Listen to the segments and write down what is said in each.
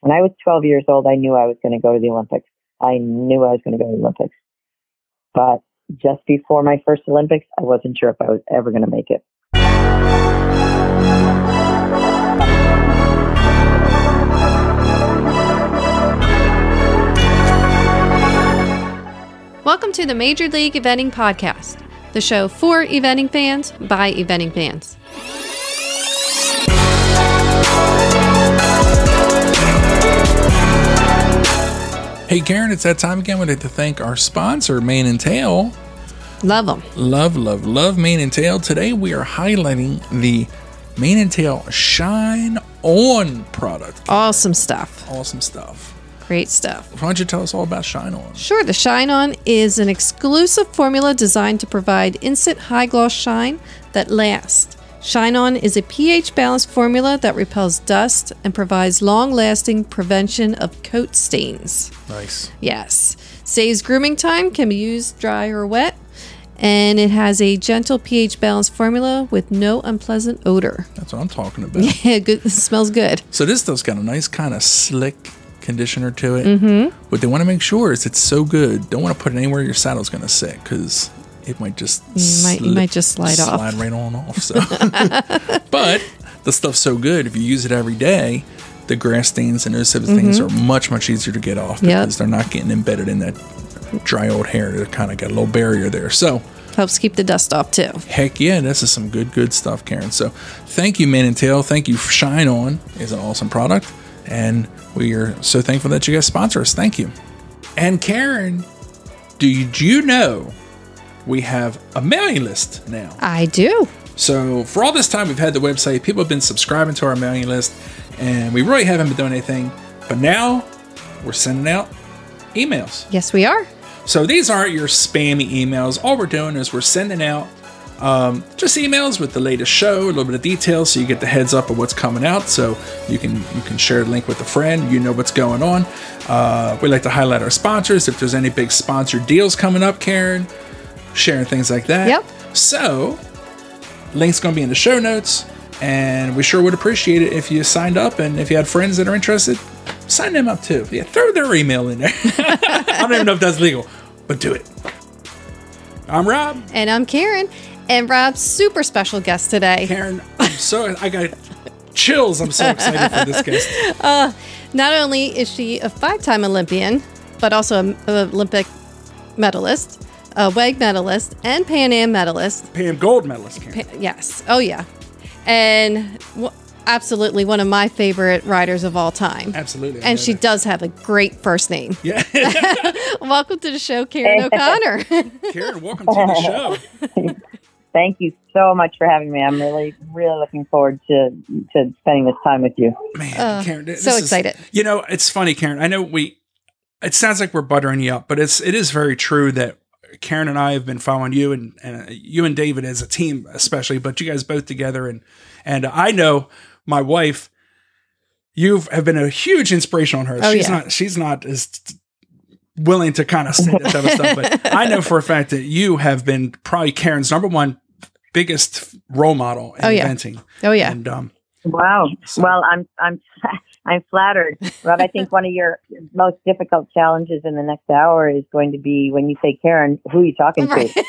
When I was 12 years old, I knew I was going to go to the Olympics. I knew I was going to go to the Olympics. But just before my first Olympics, I wasn't sure if I was ever going to make it. Welcome to the Major League Eventing Podcast, the show for eventing fans by eventing fans. Hey, Karen, it's that time again. We'd like to thank our sponsor, Mane and Tail. Love them. Love, love, love Mane and Tail. Today we are highlighting the Mane and Tail Shine On product. Awesome stuff. Awesome stuff. Great stuff. Why don't you tell us all about Shine On? Sure, the Shine On is an exclusive formula designed to provide instant high gloss shine that lasts. Shine On is a pH balanced formula that repels dust and provides long lasting prevention of coat stains. Nice. Yes. Saves grooming time, can be used dry or wet, and it has a gentle pH balanced formula with no unpleasant odor. That's what I'm talking about. Yeah, good. It smells good. So this stuff's got a nice kind of slick conditioner to it. Mm-hmm. What they want to make sure is it's so good. Don't want to put it anywhere your saddle's going to sit because it might just You might- you might just slide off. slide right on off. So, but the stuff's so good if you use it every day. The grass stains and those type of things are much much easier to get off Mm-hmm. Yep. because they're not getting embedded in that dry old hair. They kind of got a little barrier there. So Helps keep the dust off too. Heck yeah, this is some good, good stuff, Karen. So thank you, Mane and Tail. Thank you. for Shine On is an awesome product. And we are so thankful that you guys sponsor us. Thank you. And Karen, did you know we have a mailing list now? I do. So for all this time we've had the website, people have been subscribing to our mailing list, and we really haven't been doing anything. But now we're sending out emails. Yes, we are. So these aren't your spammy emails. All we're doing is we're sending out um, just emails with the latest show, a little bit of details, so you get the heads up of what's coming out. So you can you can share a link with a friend. You know what's going on. Uh, we like to highlight our sponsors. If there's any big sponsored deals coming up, Karen, sharing things like that. Yep. So link's going to be in the show notes, and we sure would appreciate it if you signed up and if you had friends that are interested, sign them up too. Yeah, throw their email in there. I don't even know if that's legal, but do it. I'm Rob. And I'm Karen. And Rob's super special guest today. Karen, I'm so I got chills. I'm so excited for this guest. Uh, not only is she a five time Olympian, but also an Olympic medalist, a WEG medalist, and Pan Am medalist. Pan Gold medalist, Karen. Pa- yes. Oh, yeah. And w- absolutely one of my favorite riders of all time. Absolutely. I And know she that. does have a great first name. Yeah. Welcome to the show, Karen O'Connor. Karen, welcome to the show. Thank you so much for having me. I'm really, really looking forward to to spending this time with you. Man, uh, Karen, this so is- excited. you know, it's funny, Karen. I know we. It sounds like we're buttering you up, but it's it is very true that Karen and I have been following you and, and you and David as a team, especially, but you guys both together, and and I know my wife. You have been a huge inspiration on her. Oh, she's yeah. not. She's not as willing to kind of say that type of stuff, but I know for a fact that you have been probably Karen's number one biggest role model in Oh, yeah. eventing. Oh, yeah. And um, Wow. So- Well, I'm I'm I'm flattered, Rob. I think one of your most difficult challenges in the next hour is going to be when you say Karen, who are you talking Right. to?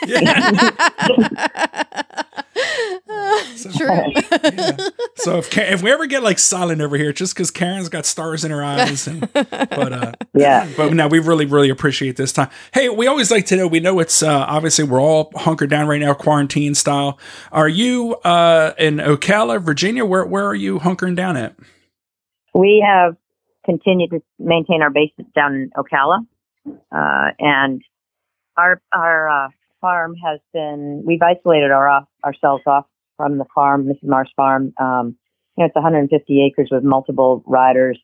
True. Yeah. So if if we ever get like silent over here, just because Karen's got stars in her eyes, and, but uh, Yeah. but no, we really really appreciate this time. Hey, we always like to know. We know it's uh, obviously we're all hunkered down right now, quarantine style. Are you uh, in Ocala, Virginia? Where where are you hunkering down at? We have continued to maintain our base down in Ocala, uh, and our our uh, farm has been. We've isolated our off, ourselves off from the farm, Mrs. Marsh Farm. Um, you know, it's 150 acres with multiple riders,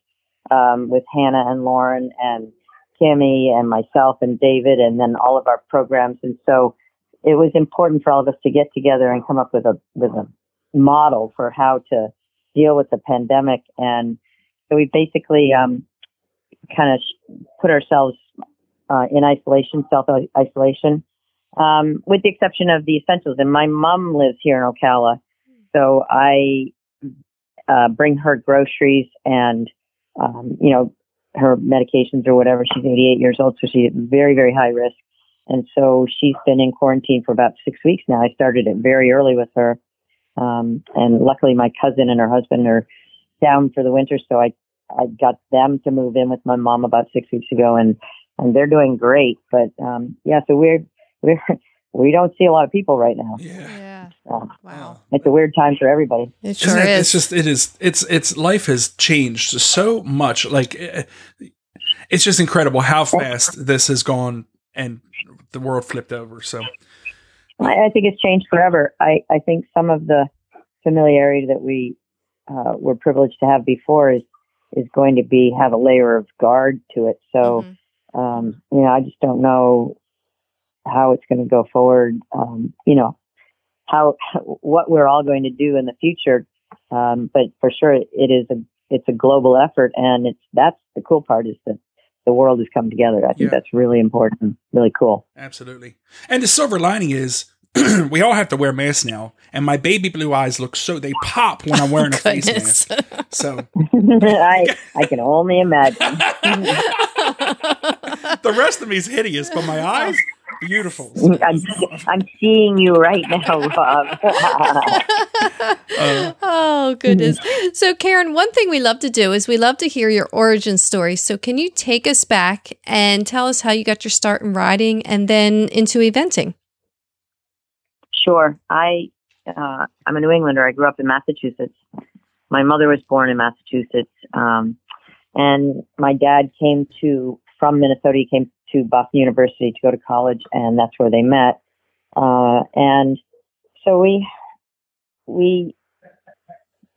um, with Hannah and Lauren and Kimmy and myself and David, and then all of our programs. And so, it was important for all of us to get together and come up with a with a model for how to deal with the pandemic and so we basically um, kind of sh- put ourselves uh, in isolation, self isolation, um, with the exception of the essentials. And my mom lives here in Ocala, so I uh, bring her groceries and um, you know, her medications or whatever. She's 88 years old, so she's very, very high risk. And so she's been in quarantine for about six weeks now. I started it very early with her. Um, and luckily my cousin and her husband are down for the winter. So I, I got them to move in with my mom about six weeks ago and, and they're doing great. But, um, yeah, so we're, we're, we don't see a lot of people right now. Yeah. Yeah. So Wow. it's a weird time for everybody. It sure Isn't it? is. It's just it is. It's it's life has changed so much. Like eh, it's just incredible how fast this has gone, and the world flipped over. So I, I think it's changed forever. I, I think some of the familiarity that we uh, were privileged to have before is is going to be have a layer of guard to it. So Mhm. um, you know, I just don't know how it's going to go forward. Um, you know, how what we're all going to do in the future. Um, but for sure, it is a it's a global effort, and it's that's the cool part is that the world has come together. I think Yeah. that's really important, really cool. absolutely. And the silver lining is. we all have to wear masks now, and my baby blue eyes look so they pop when I'm wearing a face mask. So I I can only imagine. the rest of me is hideous, but my eyes beautiful. I'm, I'm seeing you right now, Rob. Uh, oh goodness so karen one thing we love to do is we love to hear your origin story so can you take us back and tell us how you got your start in riding and then into eventing sure. I uh, I'm a New Englander. I grew up in Massachusetts. My mother was born in Massachusetts, um, and my dad came to from Minnesota. He came to Boston University to go to college, and that's where they met. Uh, and so we we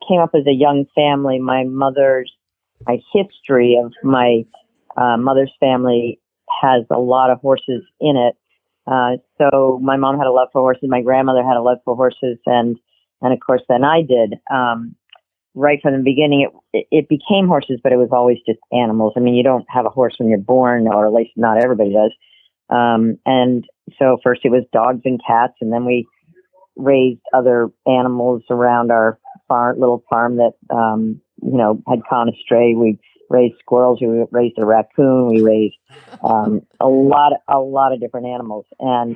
came up as a young family. My mother's my history of my uh, mother's family has a lot of horses in it. Uh, so my mom had a love for horses. My grandmother had a love for horses, and and of course then I did. Um, right from the beginning, it it became horses, but it was always just animals. I mean, you don't have a horse when you're born, or at least not everybody does. Um, and so first it was dogs and cats, and then we raised other animals around our farm, little farm that um, you know had gone astray. We raised squirrels. We raised a raccoon. We raised um, a lot, a lot of different animals. And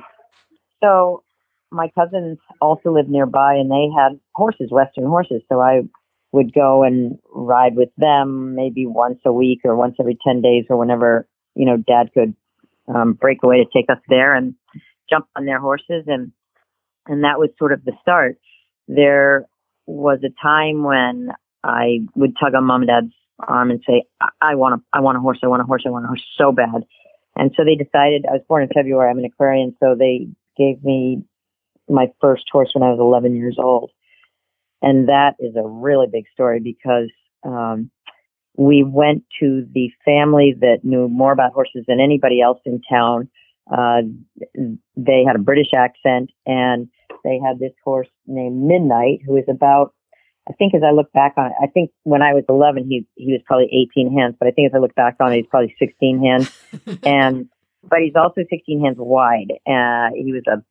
so my cousins also lived nearby, and they had horses, Western horses. So I would go and ride with them, maybe once a week or once every ten days, or whenever you know Dad could um, break away to take us there and jump on their horses, and and that was sort of the start. There was a time when I would tug on mom and dad's arm and say, I, I want a, I want a horse, I want a horse, I want a horse so bad. And so they decided, I was born in February, I'm an Aquarian, so they gave me my first horse when I was 11 years old. And that is a really big story because um, we went to the family that knew more about horses than anybody else in town. Uh, they had a British accent and they had this horse named Midnight who was about I think as I look back on it, I think when I was 11, he he was probably 18 hands, but I think as I look back on it, he's probably 16 hands, and but he's also 16 hands wide. Uh, he was a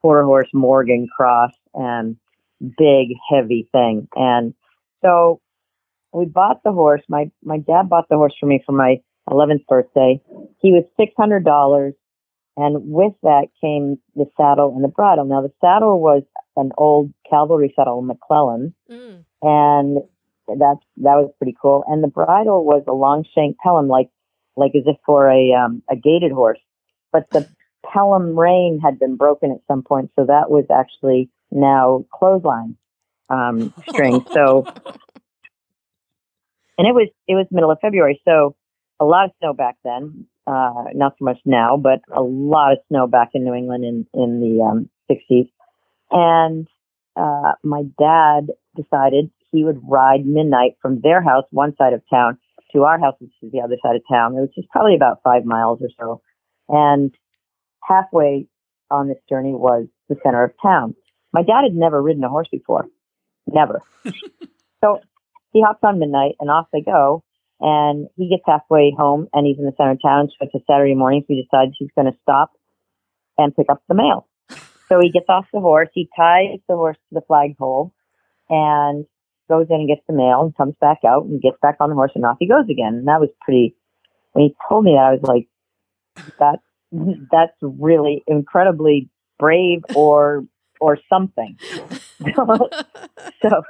quarter horse Morgan cross and big, heavy thing, and so we bought the horse. My my dad bought the horse for me for my 11th birthday. He was $600, and with that came the saddle and the bridle. Now the saddle was an old cavalry saddle, McClellan Mm. and that's that was pretty cool. And the bridle was a long shank pelham, like like as if for a um, a gaited horse, but the pelham rein had been broken at some point, so that was actually now clothesline um, string. So and it was it was middle of February, so a lot of snow back then. Uh, not so much now, but a lot of snow back in New England in in the um, 60s. And uh, my dad decided he would ride midnight from their house, one side of town, to our house, which is the other side of town. It was just probably about five miles or so. And halfway on this journey was the center of town. My dad had never ridden a horse before, never. so he hops on midnight and off they go. And he gets halfway home and he's in the center of town. So it's a Saturday morning. So he decides he's going to stop and pick up the mail. So he gets off the horse. He ties the horse to the flagpole and goes in and gets the mail and comes back out and gets back on the horse and off he goes again. And that was pretty. When he told me that, I was like, that that's really incredibly brave or or something. so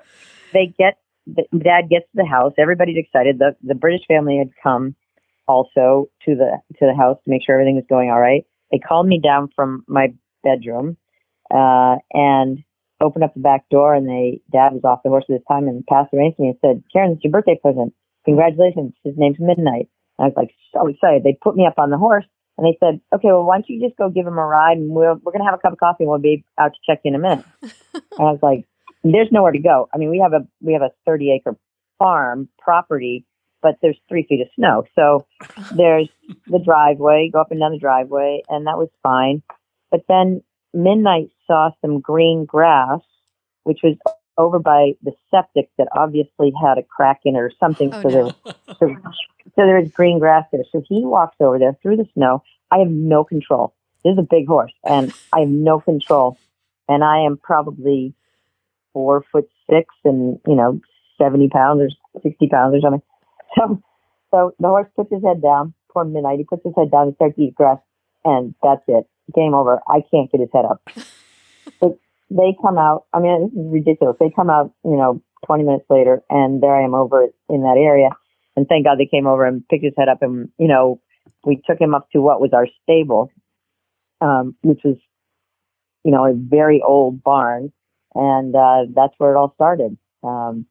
they get dad gets to the house. Everybody's excited. The the British family had come also to the to the house to make sure everything was going all right. They called me down from my bedroom uh, and opened up the back door. And they dad was off the horse at this time and passed the reins to me and said, "Karen, it's your birthday present. Congratulations. His name's Midnight." And I was like so excited. They put me up on the horse and they said, "Okay, well, why don't you just go give him a ride, and we're we're gonna have a cup of coffee, and we'll be out to check you in a minute." and I was like, "There's nowhere to go. I mean, we have a we have a 30 acre farm property, but there's three feet of snow, so there's the driveway, go up and down the driveway, and that was fine. But then midnight saw some green grass, which was over by the septic that obviously had a crack in it or something. Oh, so no. there, so, so there was green grass there. So he walks over there through the snow. I have no control. This is a big horse, and I have no control. And I am probably four foot six, and you know, seventy pounds or sixty pounds or something. So, so the horse puts his head down. Poor midnight. He puts his head down and starts to eat grass, and that's it. Game over. I can't get his head up. But they come out. I mean, this is ridiculous. They come out, you know, 20 minutes later, and there I am over in that area. And thank God they came over and picked his head up, and you know, we took him up to what was our stable, um, which was, you know, a very old barn, and uh, that's where it all started. Um,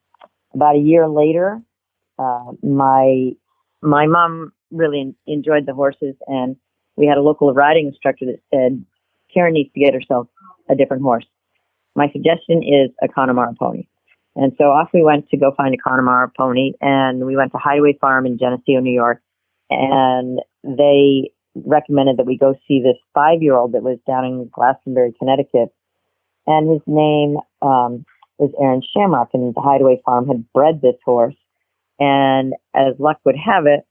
about a year later, uh, my my mom really en- enjoyed the horses, and we had a local riding instructor that said Karen needs to get herself a different horse. My suggestion is a Connemara pony. And so off we went to go find a Connemara pony, and we went to Hideaway Farm in Geneseo, New York, and they recommended that we go see this five-year-old that was down in Glastonbury, Connecticut, and his name um, was Erin Shamrock, and the Hideaway Farm had bred this horse, and as luck would have it,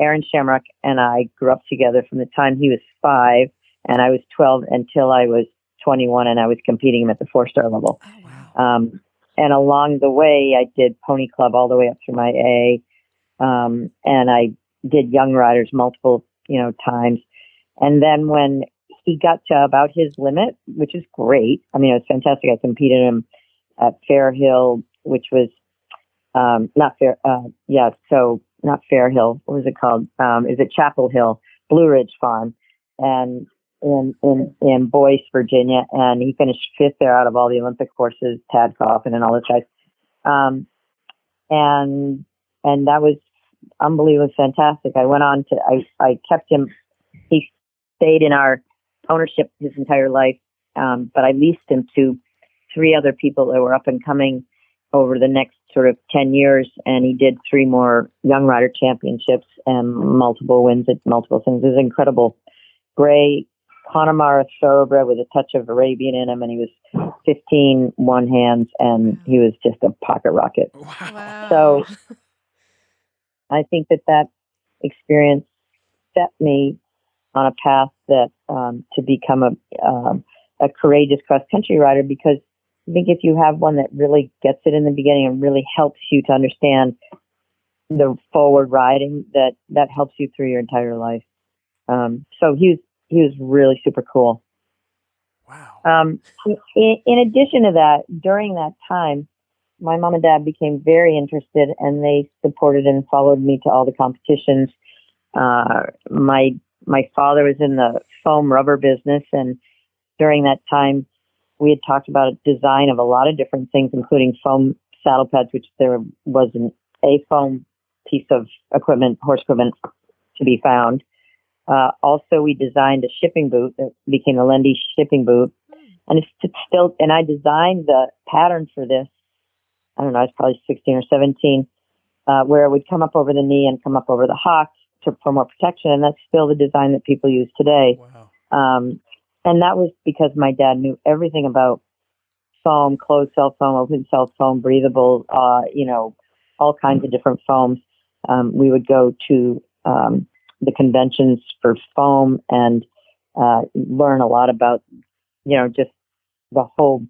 Erin Shamrock and I grew up together from the time he was five and I was 12 until I was 21 and I was competing him at the four star level. Oh, wow. Um, and along the way, I did Pony Club all the way up through my A. Um, and I did Young Riders multiple, you know, times. And then when he got to about his limit, which is great. I mean, it was fantastic. I competed him at Fair Hill, which was, um, not fair. Uh, yeah. So not Fair Hill. What was it called? Um, is it Chapel Hill, Blue Ridge Farm and in, in, in Boyce, Virginia. And he finished fifth there out of all the Olympic horses, Tad Coffin and all those guys. Um, and, and that was unbelievably fantastic. I went on to, I, I kept him, he stayed in our ownership his entire life. Um, but I leased him to three other people that were up and coming over the next sort of 10 years. And he did three more Young Rider Championships and multiple wins at multiple things. It was incredible. Gray Connemara thoroughbred with a touch of Arabian in him. And he was 15 one hands and he was just a pocket rocket. Wow. Wow. So I think that that experience set me on a path that um, to become a um, a courageous cross country rider because I think if you have one that really gets it in the beginning and really helps you to understand the forward riding, that that helps you through your entire life. Um, so he was he was really super cool. Wow. Um, in, in addition to that, during that time, my mom and dad became very interested and they supported and followed me to all the competitions. Uh, my my father was in the foam rubber business, and during that time, we had talked about a design of a lot of different things, including foam saddle pads, which there was an, a foam piece of equipment, horse equipment, to be found. Uh, also, we designed a shipping boot that became the Lende shipping boot, and it's, it's still. And I designed the pattern for this. I don't know. I was probably 16 or 17, uh, where it would come up over the knee and come up over the hock to, for more protection, and that's still the design that people use today. Wow. Um, and that was because my dad knew everything about foam, closed cell foam, open cell foam, breathable, uh, you know, all kinds of different foams. Um, we would go to um, the conventions for foam and uh, learn a lot about, you know, just the whole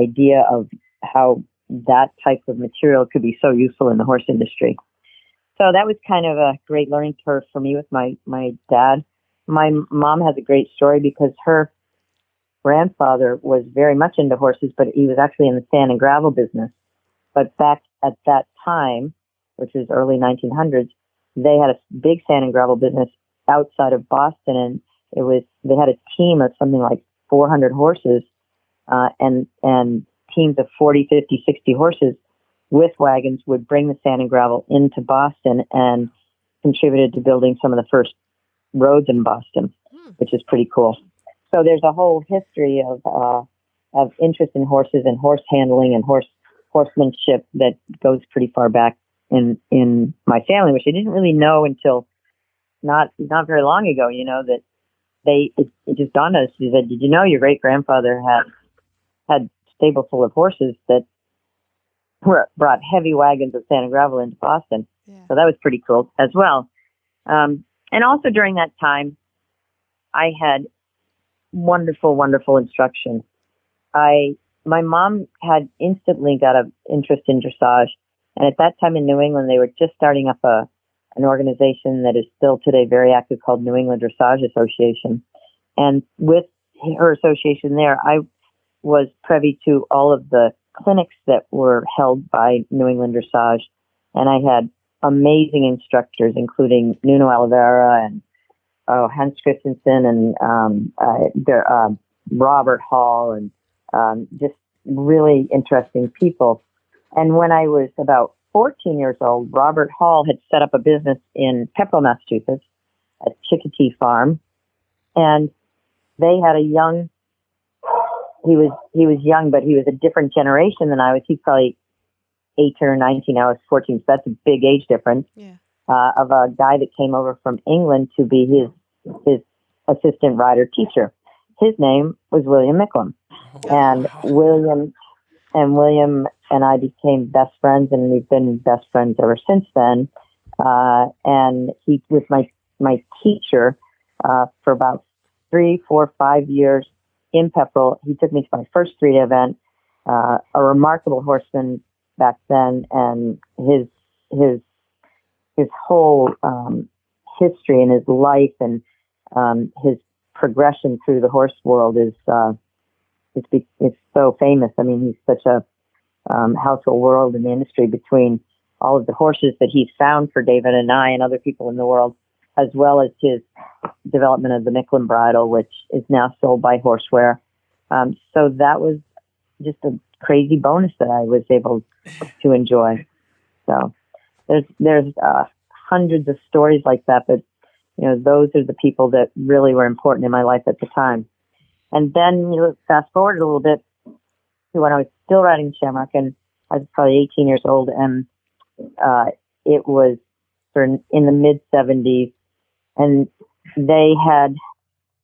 idea of how that type of material could be so useful in the horse industry. So that was kind of a great learning curve for me with my, my dad. My mom has a great story because her grandfather was very much into horses, but he was actually in the sand and gravel business. But back at that time, which was early 1900s, they had a big sand and gravel business outside of Boston, and it was they had a team of something like 400 horses, uh, and and teams of 40, 50, 60 horses with wagons would bring the sand and gravel into Boston and contributed to building some of the first roads in Boston, Hmm. which is pretty cool. So there's a whole history of uh, of interest in horses and horse handling and horse horsemanship that goes pretty far back in in my family, which I didn't really know until not not very long ago. You know that they it, it just dawned on us. She said, "Did you know your great grandfather had had stable full of horses that were, brought heavy wagons of sand and gravel into Boston?" Yeah. So that was pretty cool as well. Um, and also during that time, I had wonderful, wonderful instruction. I my mom had instantly got an interest in dressage, and at that time in New England, they were just starting up a an organization that is still today very active called New England Dressage Association. And with her association there, I was privy to all of the clinics that were held by New England Dressage, and I had amazing instructors, including Nuno Oliveira and oh Hans Christensen and um, uh, there, um, Robert Hall and um, just really interesting people. And when I was about 14 years old, Robert Hall had set up a business in Pepperell, Massachusetts, a Chickadee farm, and they had a young. He was he was young, but he was a different generation than I was. He's probably 18 or 19. I was 14, so that's a big age difference. Yeah. Uh, of a guy that came over from England to be his his assistant rider teacher. His name was William Micklem and William and William and I became best friends, and we've been best friends ever since then. Uh, and he was my my teacher uh, for about three, four, five years in Pepperell. He took me to my first street event. Uh, a remarkable horseman back then, and his his his whole um, history and his life and um, his progression through the horse world is uh, it's, it's so famous. I mean, he's such a um, household world in the industry between all of the horses that he's found for David and I and other people in the world, as well as his development of the Micklem bridle, which is now sold by Horseware. Um, so that was just a crazy bonus that I was able to enjoy. So there's there's uh, hundreds of stories like that, but you know those are the people that really were important in my life at the time. And then you fast forward a little bit to when I was still riding Shamrock, and I was probably 18 years old, and uh, it was sort of in the mid 70s, and they had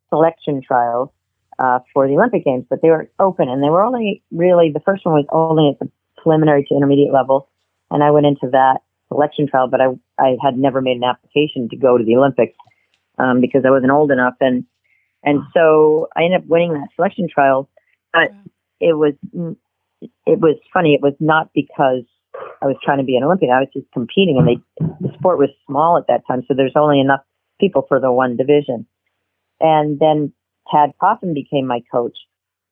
selection trials uh, for the Olympic Games, but they were open, and they were only really the first one was only at the preliminary to intermediate level, and I went into that selection trial, but I I had never made an application to go to the Olympics um, because I wasn't old enough, and and so I ended up winning that selection trial, but it was it was funny. It was not because I was trying to be an Olympian. I was just competing, and they the sport was small at that time, so there's only enough people for the one division. And then Tad Coffin became my coach,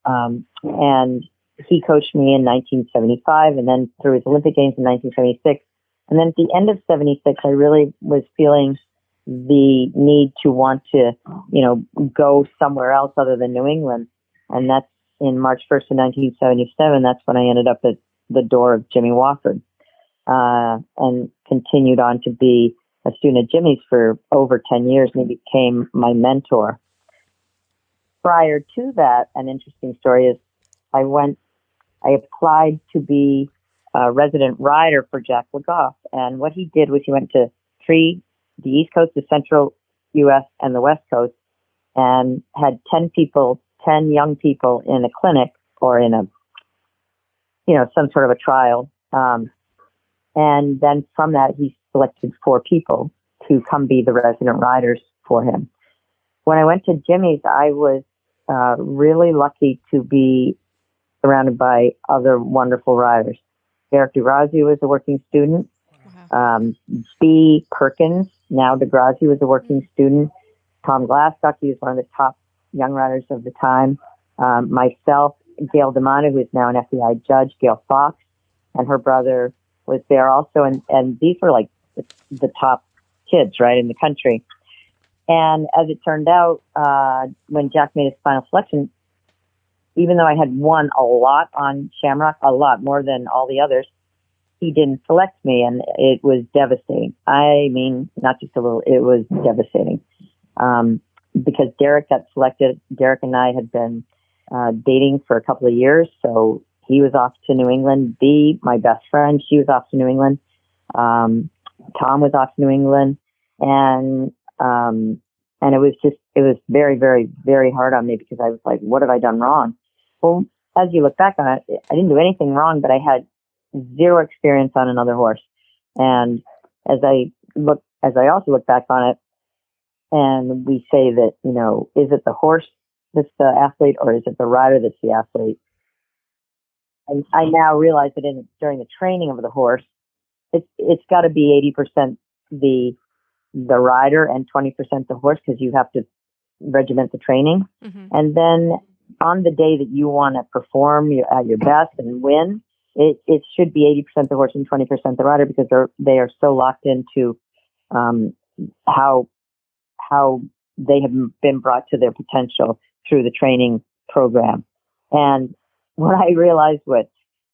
um, and he coached me in 1975, and then through his Olympic Games in 1976. And then at the end of 76, I really was feeling the need to want to, you know, go somewhere else other than New England. And that's in March 1st of 1977. That's when I ended up at the door of Jimmy Wofford, uh, and continued on to be a student at Jimmy's for over 10 years and he became my mentor. Prior to that, an interesting story is I went, I applied to be a resident rider for Jack LeGoff. And what he did was he went to three, the East Coast, the Central U.S., and the West Coast, and had 10 people, 10 young people in a clinic or in a, you know, some sort of a trial. Um, and then from that, he selected four people to come be the resident riders for him. When I went to Jimmy's, I was uh, really lucky to be surrounded by other wonderful riders. Derek DeGrazia was a working student. Um, B. Perkins, now DeGrazia, was a working student. Tom Glasscock, he was one of the top young riders of the time. Um, myself, Gail D'Amato, who is now an FEI judge, Gail Fox, and her brother was there also. And, and these were like the, the top kids, right, in the country. And as it turned out, uh, when Jack made his final selection, even though I had won a lot on Shamrock, a lot more than all the others, he didn't select me, and it was devastating. I mean, not just a little; it was devastating um, because Derek got selected. Derek and I had been uh, dating for a couple of years, so he was off to New England. B, my best friend, she was off to New England. Um, Tom was off to New England, and um, and it was just it was very very very hard on me because I was like, what have I done wrong? Well, as you look back on it, I didn't do anything wrong, but I had zero experience on another horse. And as I look, as I also look back on it, and we say that, you know, is it the horse that's the athlete or is it the rider that's the athlete? And I now realize that in during the training of the horse, it's it's got to be 80% the the rider and 20% the horse because you have to regiment the training. Mm-hmm. And then on the day that you want to perform at your best and win, it, it should be 80% the horse and 20% the rider because they're, they are so locked into um, how how they have been brought to their potential through the training program. And what I realized was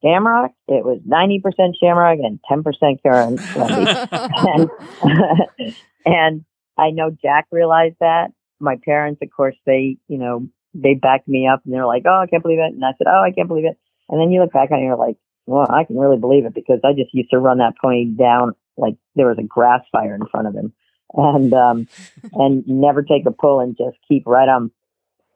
Shamrock, it was 90% Shamrock and 10% Karen. and, and I know Jack realized that. My parents, of course, they, you know, they backed me up and they're like, oh, I can't believe it. And I said, oh, I can't believe it. And then you look back on it and you're like, well, I can really believe it because I just used to run that pony down like there was a grass fire in front of him and, um, and never take a pull and just keep right on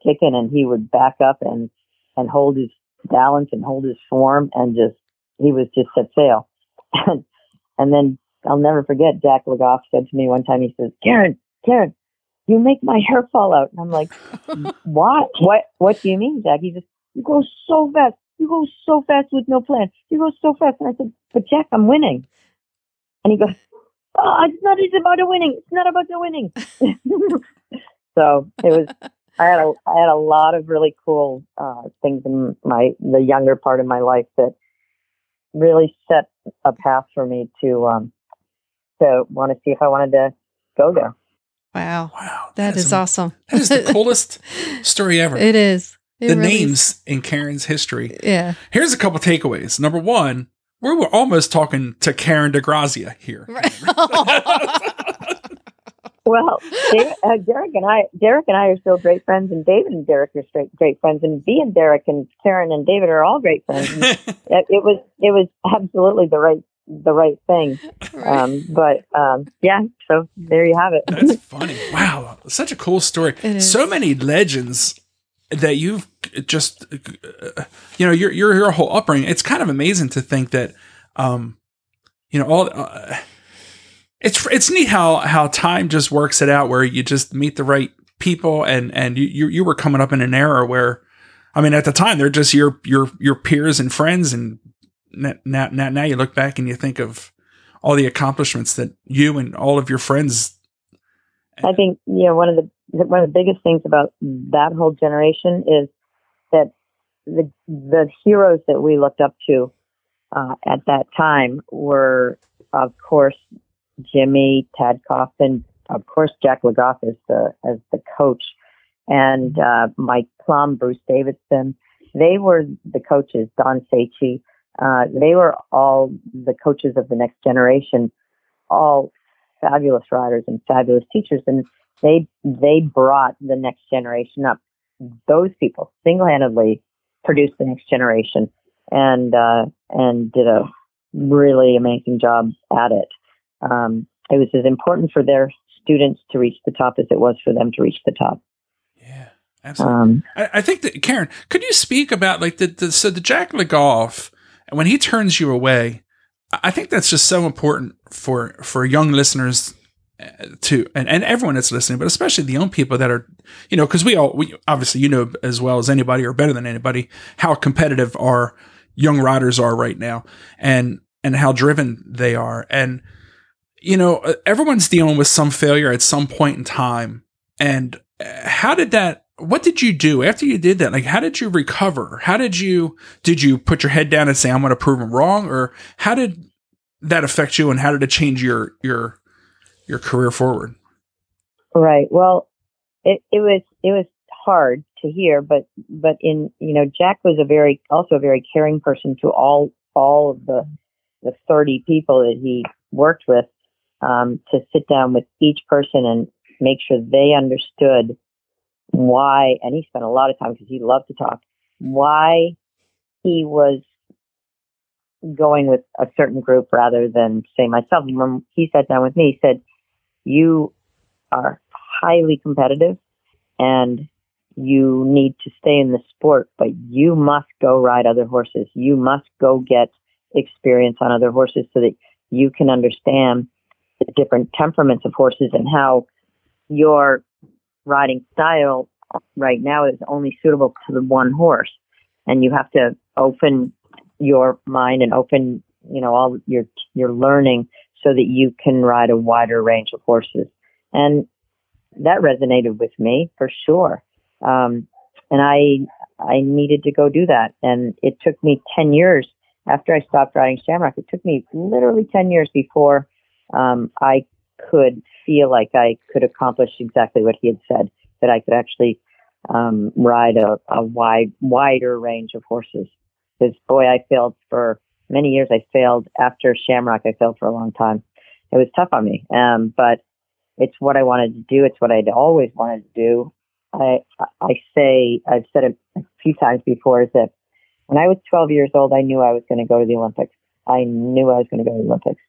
kicking. And he would back up and, and hold his balance and hold his form and just, he was just set sail. and, and then I'll never forget Jack Legoff said to me one time, he says, Karen, Karen, you make my hair fall out. And I'm like, what? What, what do you mean, Jack? He says, you go so fast. You go so fast with no plan. You go so fast. And I said, but Jack, I'm winning. And he goes, oh, it's not it's about the winning. It's not about the winning. so it was, I had a, I had a lot of really cool uh, things in my, the younger part of my life that really set a path for me to, um, to want to see if I wanted to go there. Wow. Wow. that, that is, is awesome. That is the coolest story ever. It is. It the really names is. in Karen's history. Yeah. Here's a couple takeaways. Number one, we were almost talking to Karen DeGrazia here. Well, uh, Derek and I, Derek and I are still great friends, and David and Derek are straight, great friends, and B and Derek and Karen and David are all great friends. it, it was it was absolutely the right the right thing. Um, but um, yeah, so there you have it. That's funny. Wow, such a cool story. So many legends that you've just, you know, your your your whole upbringing. It's kind of amazing to think that, um, you know, all. Uh, it's it's neat how how time just works it out where you just meet the right people and and you you, you were coming up in an era where I mean, at the time, they're just your your your peers and friends, and now, now, now you look back and you think of all the accomplishments that you and all of your friends. I think you know one of the one of the biggest things about that whole generation is that the the heroes that we looked up to uh, at that time were, of course, Jimmy Tad Coffin, of course Jack Legoff as the as the coach, and uh, Mike Plumb, Bruce Davidson. They were the coaches. Don Sachey. Uh, they were all the coaches of the next generation, all fabulous riders and fabulous teachers, and they they brought the next generation up. Those people single handedly produced the next generation, and uh, and did a really amazing job at it. Um, it was as important for their students to reach the top as it was for them to reach the top. Yeah, absolutely. Um, I, I, think that Karen, could you speak about like the, the so the Jack Legoff and when he turns you away, I think that's just so important for for young listeners to and, and everyone that's listening, but especially the young people that are, you know, because we all we obviously you know as well as anybody or better than anybody how competitive our young riders are right now and and how driven they are. And you know everyone's dealing with some failure at some point in time. And uh, how did that what did you do after you did that? Like how did you recover? How did you did you put your head down and say i'm going to prove them wrong or how did that affect you and how did it change your your your career forward? Right. Well it, it was it was hard to hear, but but in you know Jack was a very also a very caring person to all all of the the 30 people that he worked with um, to sit down with each person and make sure they understood why and he spent a lot of time because he loved to talk why he was going with a certain group rather than say myself. And when he sat down with me he said you are highly competitive and you need to stay in the sport, but you must go ride other horses. You must go get experience on other horses so that you can understand the different temperaments of horses and how your riding style right now is only suitable to the one horse. And you have to open your mind and open, you know, all your your learning so that you can ride a wider range of horses. And that resonated with me for sure. Um, and I, I needed to go do that. And it took me 10 years after I stopped riding Shamrock. It took me literally 10 years before, um, I could feel like I could accomplish exactly what he had said, that I could actually, um, ride a, a wide, wider range of horses. Because boy, I failed for many years. I failed after Shamrock. I failed for a long time. It was tough on me. Um, but it's what I wanted to do. It's what I'd always wanted to do. I I say I've said it a few times before is that when I was 12 years old, I knew I was going to go to the Olympics. I knew I was going to go to the Olympics,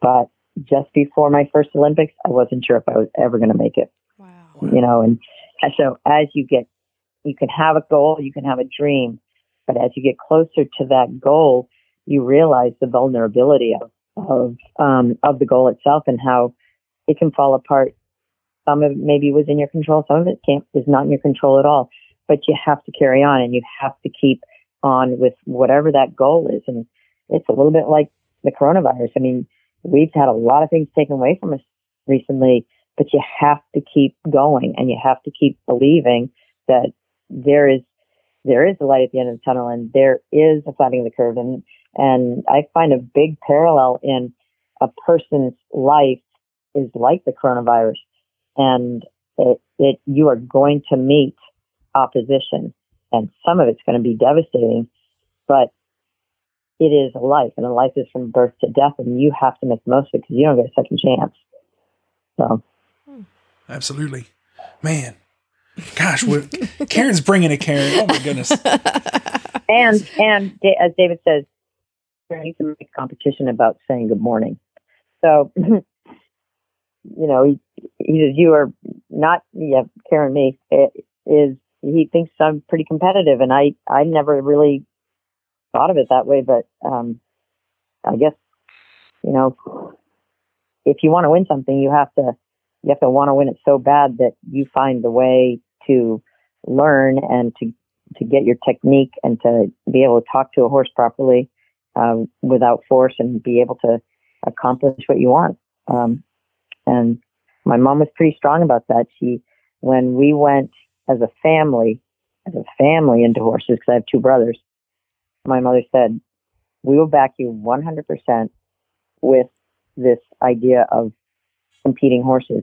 but just before my first Olympics, I wasn't sure if I was ever going to make it. Wow. You know, and, and so as you get, you can have a goal, you can have a dream, but as you get closer to that goal, you realize the vulnerability of of um, of the goal itself and how it can fall apart some of it maybe was in your control. Some of it can't, is not in your control at all. But you have to carry on and you have to keep on with whatever that goal is. And it's a little bit like the coronavirus. I mean, we've had a lot of things taken away from us recently, but you have to keep going and you have to keep believing that there is there is a light at the end of the tunnel and there is a flattening of the curve and and I find a big parallel in a person's life is like the coronavirus and it, it, you are going to meet opposition and some of it's going to be devastating, but it is a life and a life is from birth to death and you have to make the most of it because you don't get a second chance. So. Hmm. Absolutely. Man, gosh, Karen's bringing a Karen. Oh my goodness. and, and as David says, needs to make competition about saying good morning. So you know, he, he says, you are not, yeah, Karen, me, is, he thinks I'm pretty competitive. And I, I never really thought of it that way, but, um, I guess, you know, if you want to win something, you have to, you have to want to win it so bad that you find the way to learn and to, to get your technique and to be able to talk to a horse properly, um, without force and be able to accomplish what you want. Um, and my mom was pretty strong about that. She, when we went as a family, as a family into horses, because I have two brothers, my mother said, we will back you 100% with this idea of competing horses,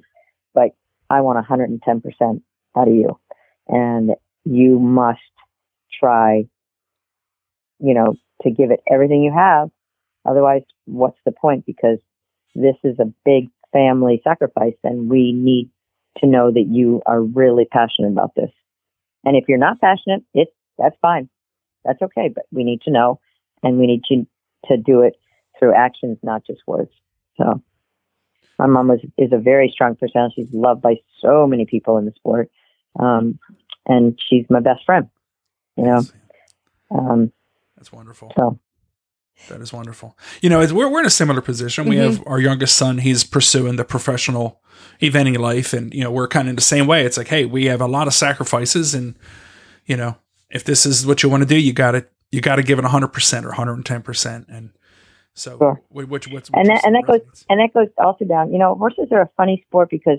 but I want 110% out of you. And you must try, you know, to give it everything you have. Otherwise, what's the point? Because this is a big family sacrifice and we need to know that you are really passionate about this. And if you're not passionate, it's that's fine. That's okay, but we need to know and we need to to do it through actions, not just words. So my mom was is a very strong personality. She's loved by so many people in the sport. Um, and she's my best friend. You know. Um, that's wonderful. So that is wonderful. You know, we're, we're in a similar position. Mm-hmm. We have our youngest son, he's pursuing the professional eventing life. And, you know, we're kind of in the same way. It's like, hey, we have a lot of sacrifices. And, you know, if this is what you want to do, you got to, you got to give it 100% or 110%. And so, Sure. wh- which, what's, and that, and that goes and that goes also down. You know, horses are a funny sport because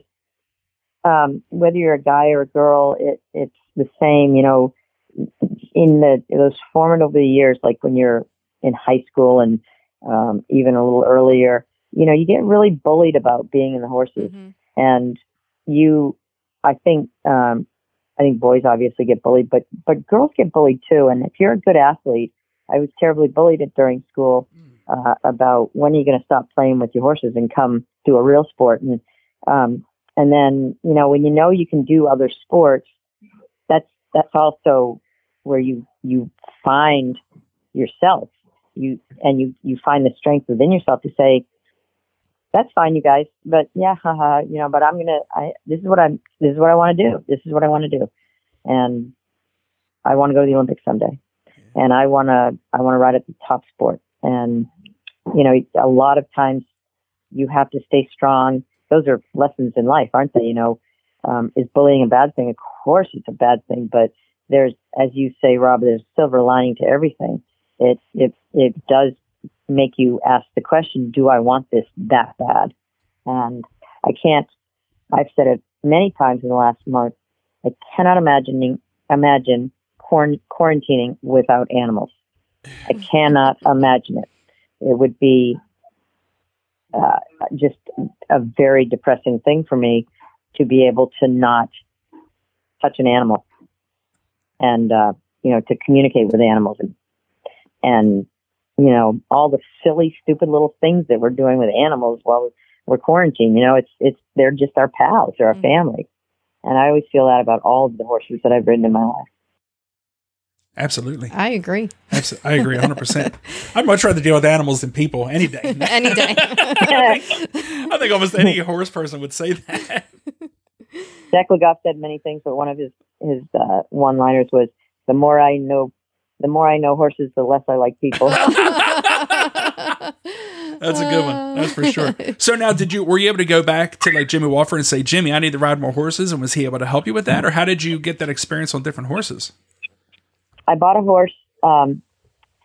um, whether you're a guy or a girl, it it's the same. You know, in the those formative years, like when you're in high school and um, even a little earlier, you know, you get really bullied about being in the horses, Mhm. and you, I think, um, I think boys obviously get bullied, but but girls get bullied too. And if you're a good athlete, I was terribly bullied at during school uh, about when are you going to stop playing with your horses and come do a real sport and um, and then you know when you know you can do other sports that's that's also where you you find yourself. You and you you find the strength within yourself to say that's fine you guys but yeah haha you know but i'm gonna i this is what i'm this is what i want to do. This is what i want to do. And i want to go to the olympics someday. And i want to i want to ride at the top sport. And you know a lot of times you have to stay strong. Those are lessons in life aren't they? You know um, is bullying a bad thing? Of course it's a bad thing but there's as you say rob there's a silver lining to everything. It it it does make you ask the question do i want this that bad? And i can't i've said it many times in the last month i cannot imagine imagine quarant- quarantining without animals. I cannot imagine it. It would be uh, just a very depressing thing for me to be able to not touch an animal and uh, you know to communicate with animals and and you know all the silly stupid little things that we're doing with animals while we're quarantined you know it's it's they're just our pals they're our Mhm. family and i always feel that about all of the horses that i've ridden in my life Absolutely. I agree. Absolutely. I agree 100%. I'd much rather deal with animals than people any day. Any day. I, think, I think almost any horse person would say that. Jack Le Goff said many things, but one of his his uh, one liners was, "The more I know, the more I know horses, the less I like people." That's a good one. That's for sure. So now, did you were you able to go back to like Jimmy Wofford and say, Jimmy, I need to ride more horses, and was he able to help you with that, or how did you get that experience on different horses? I bought a horse um,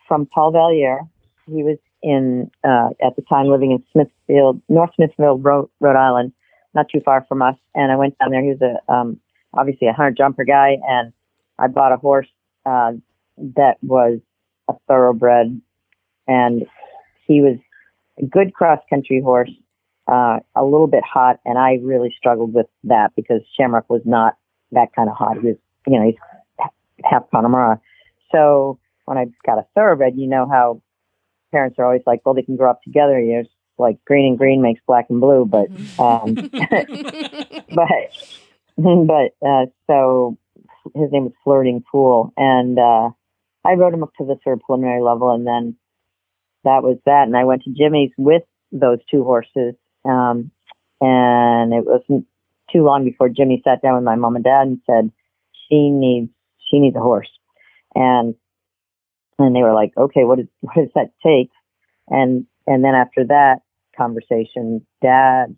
from Paul Valier. He was in uh, at the time living in Smithfield, North Smithfield, Rhode, Rhode Island, not too far from us. And I went down there. He was a um, obviously a hunter jumper guy, and I bought a horse uh, that was a thoroughbred, and he was a good cross country horse, uh, a little bit hot, and I really struggled with that because Shamrock was not that kind of hot. He was, you know, he's half Connemara. So when I got a thoroughbred, you know how parents are always like, well, they can grow up together. It's like green and green makes black and blue, but um, but but uh, so his name was Flirting Fool, and uh, I wrote him up to the sort of preliminary level, and then that was that. And I went to Jimmy's with those two horses, um, and it wasn't too long before Jimmy sat down with my mom and dad and said, "She needs she needs a horse," and and they were like, "Okay, what, is, what does that take?" And and then after that conversation, Dad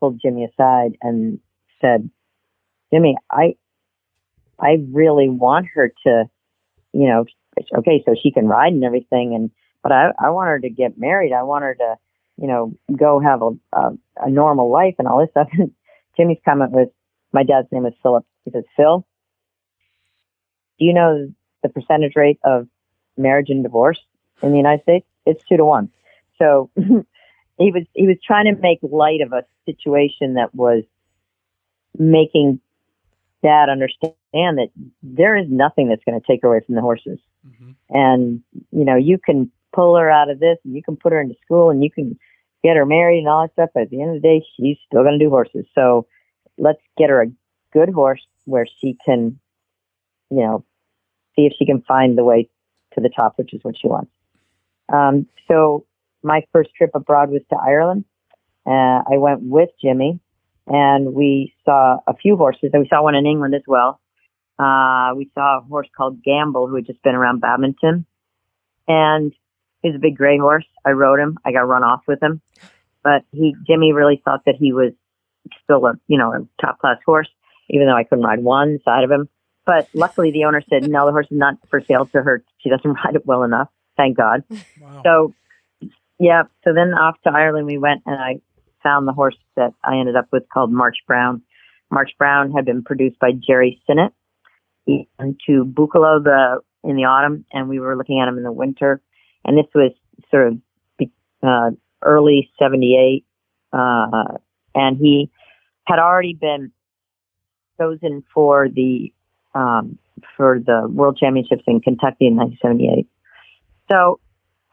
pulled Jimmy aside and said, "Jimmy, I I really want her to, you know, okay, so she can ride and everything, and but I I want her to get married. I want her to, you know, go have a a, a normal life and all this stuff." And Jimmy's comment was, "My dad's name is Philip." He says, "Phil, do you know the percentage rate of marriage and divorce in the United States? It's two to one." So he was he was trying to make light of a situation that was making dad understand that there is nothing that's going to take her away from the horses. Mm-hmm. and you know you can pull her out of this and you can put her into school and you can get her married and all that stuff but at the end of the day she's still going to do horses. So let's get her a good horse where she can you know see if she can find the way to the top which is what she wants. Um, so my first trip abroad was to ireland uh, i went with jimmy and we saw a few horses and we saw one in england as well uh, we saw a horse called Gamble who had just been around Badminton. And he was a big gray horse. I rode him. I got run off with him. But he, Jimmy really thought that he was still a, you know, a top class horse, even though I couldn't ride one side of him. but luckily the owner said, no, the horse is not for sale to her. She doesn't ride it well enough. Thank God. Wow. So, yeah. So then off to Ireland we went, and I found the horse that I ended up with called March Brown. March Brown had been produced by Jerry Sinnott. He went to Boekelo the in the autumn, and we were looking at him in the winter. And this was sort of uh, early '78, uh, and he had already been chosen for the um, for the World Championships in Kentucky in 1978. So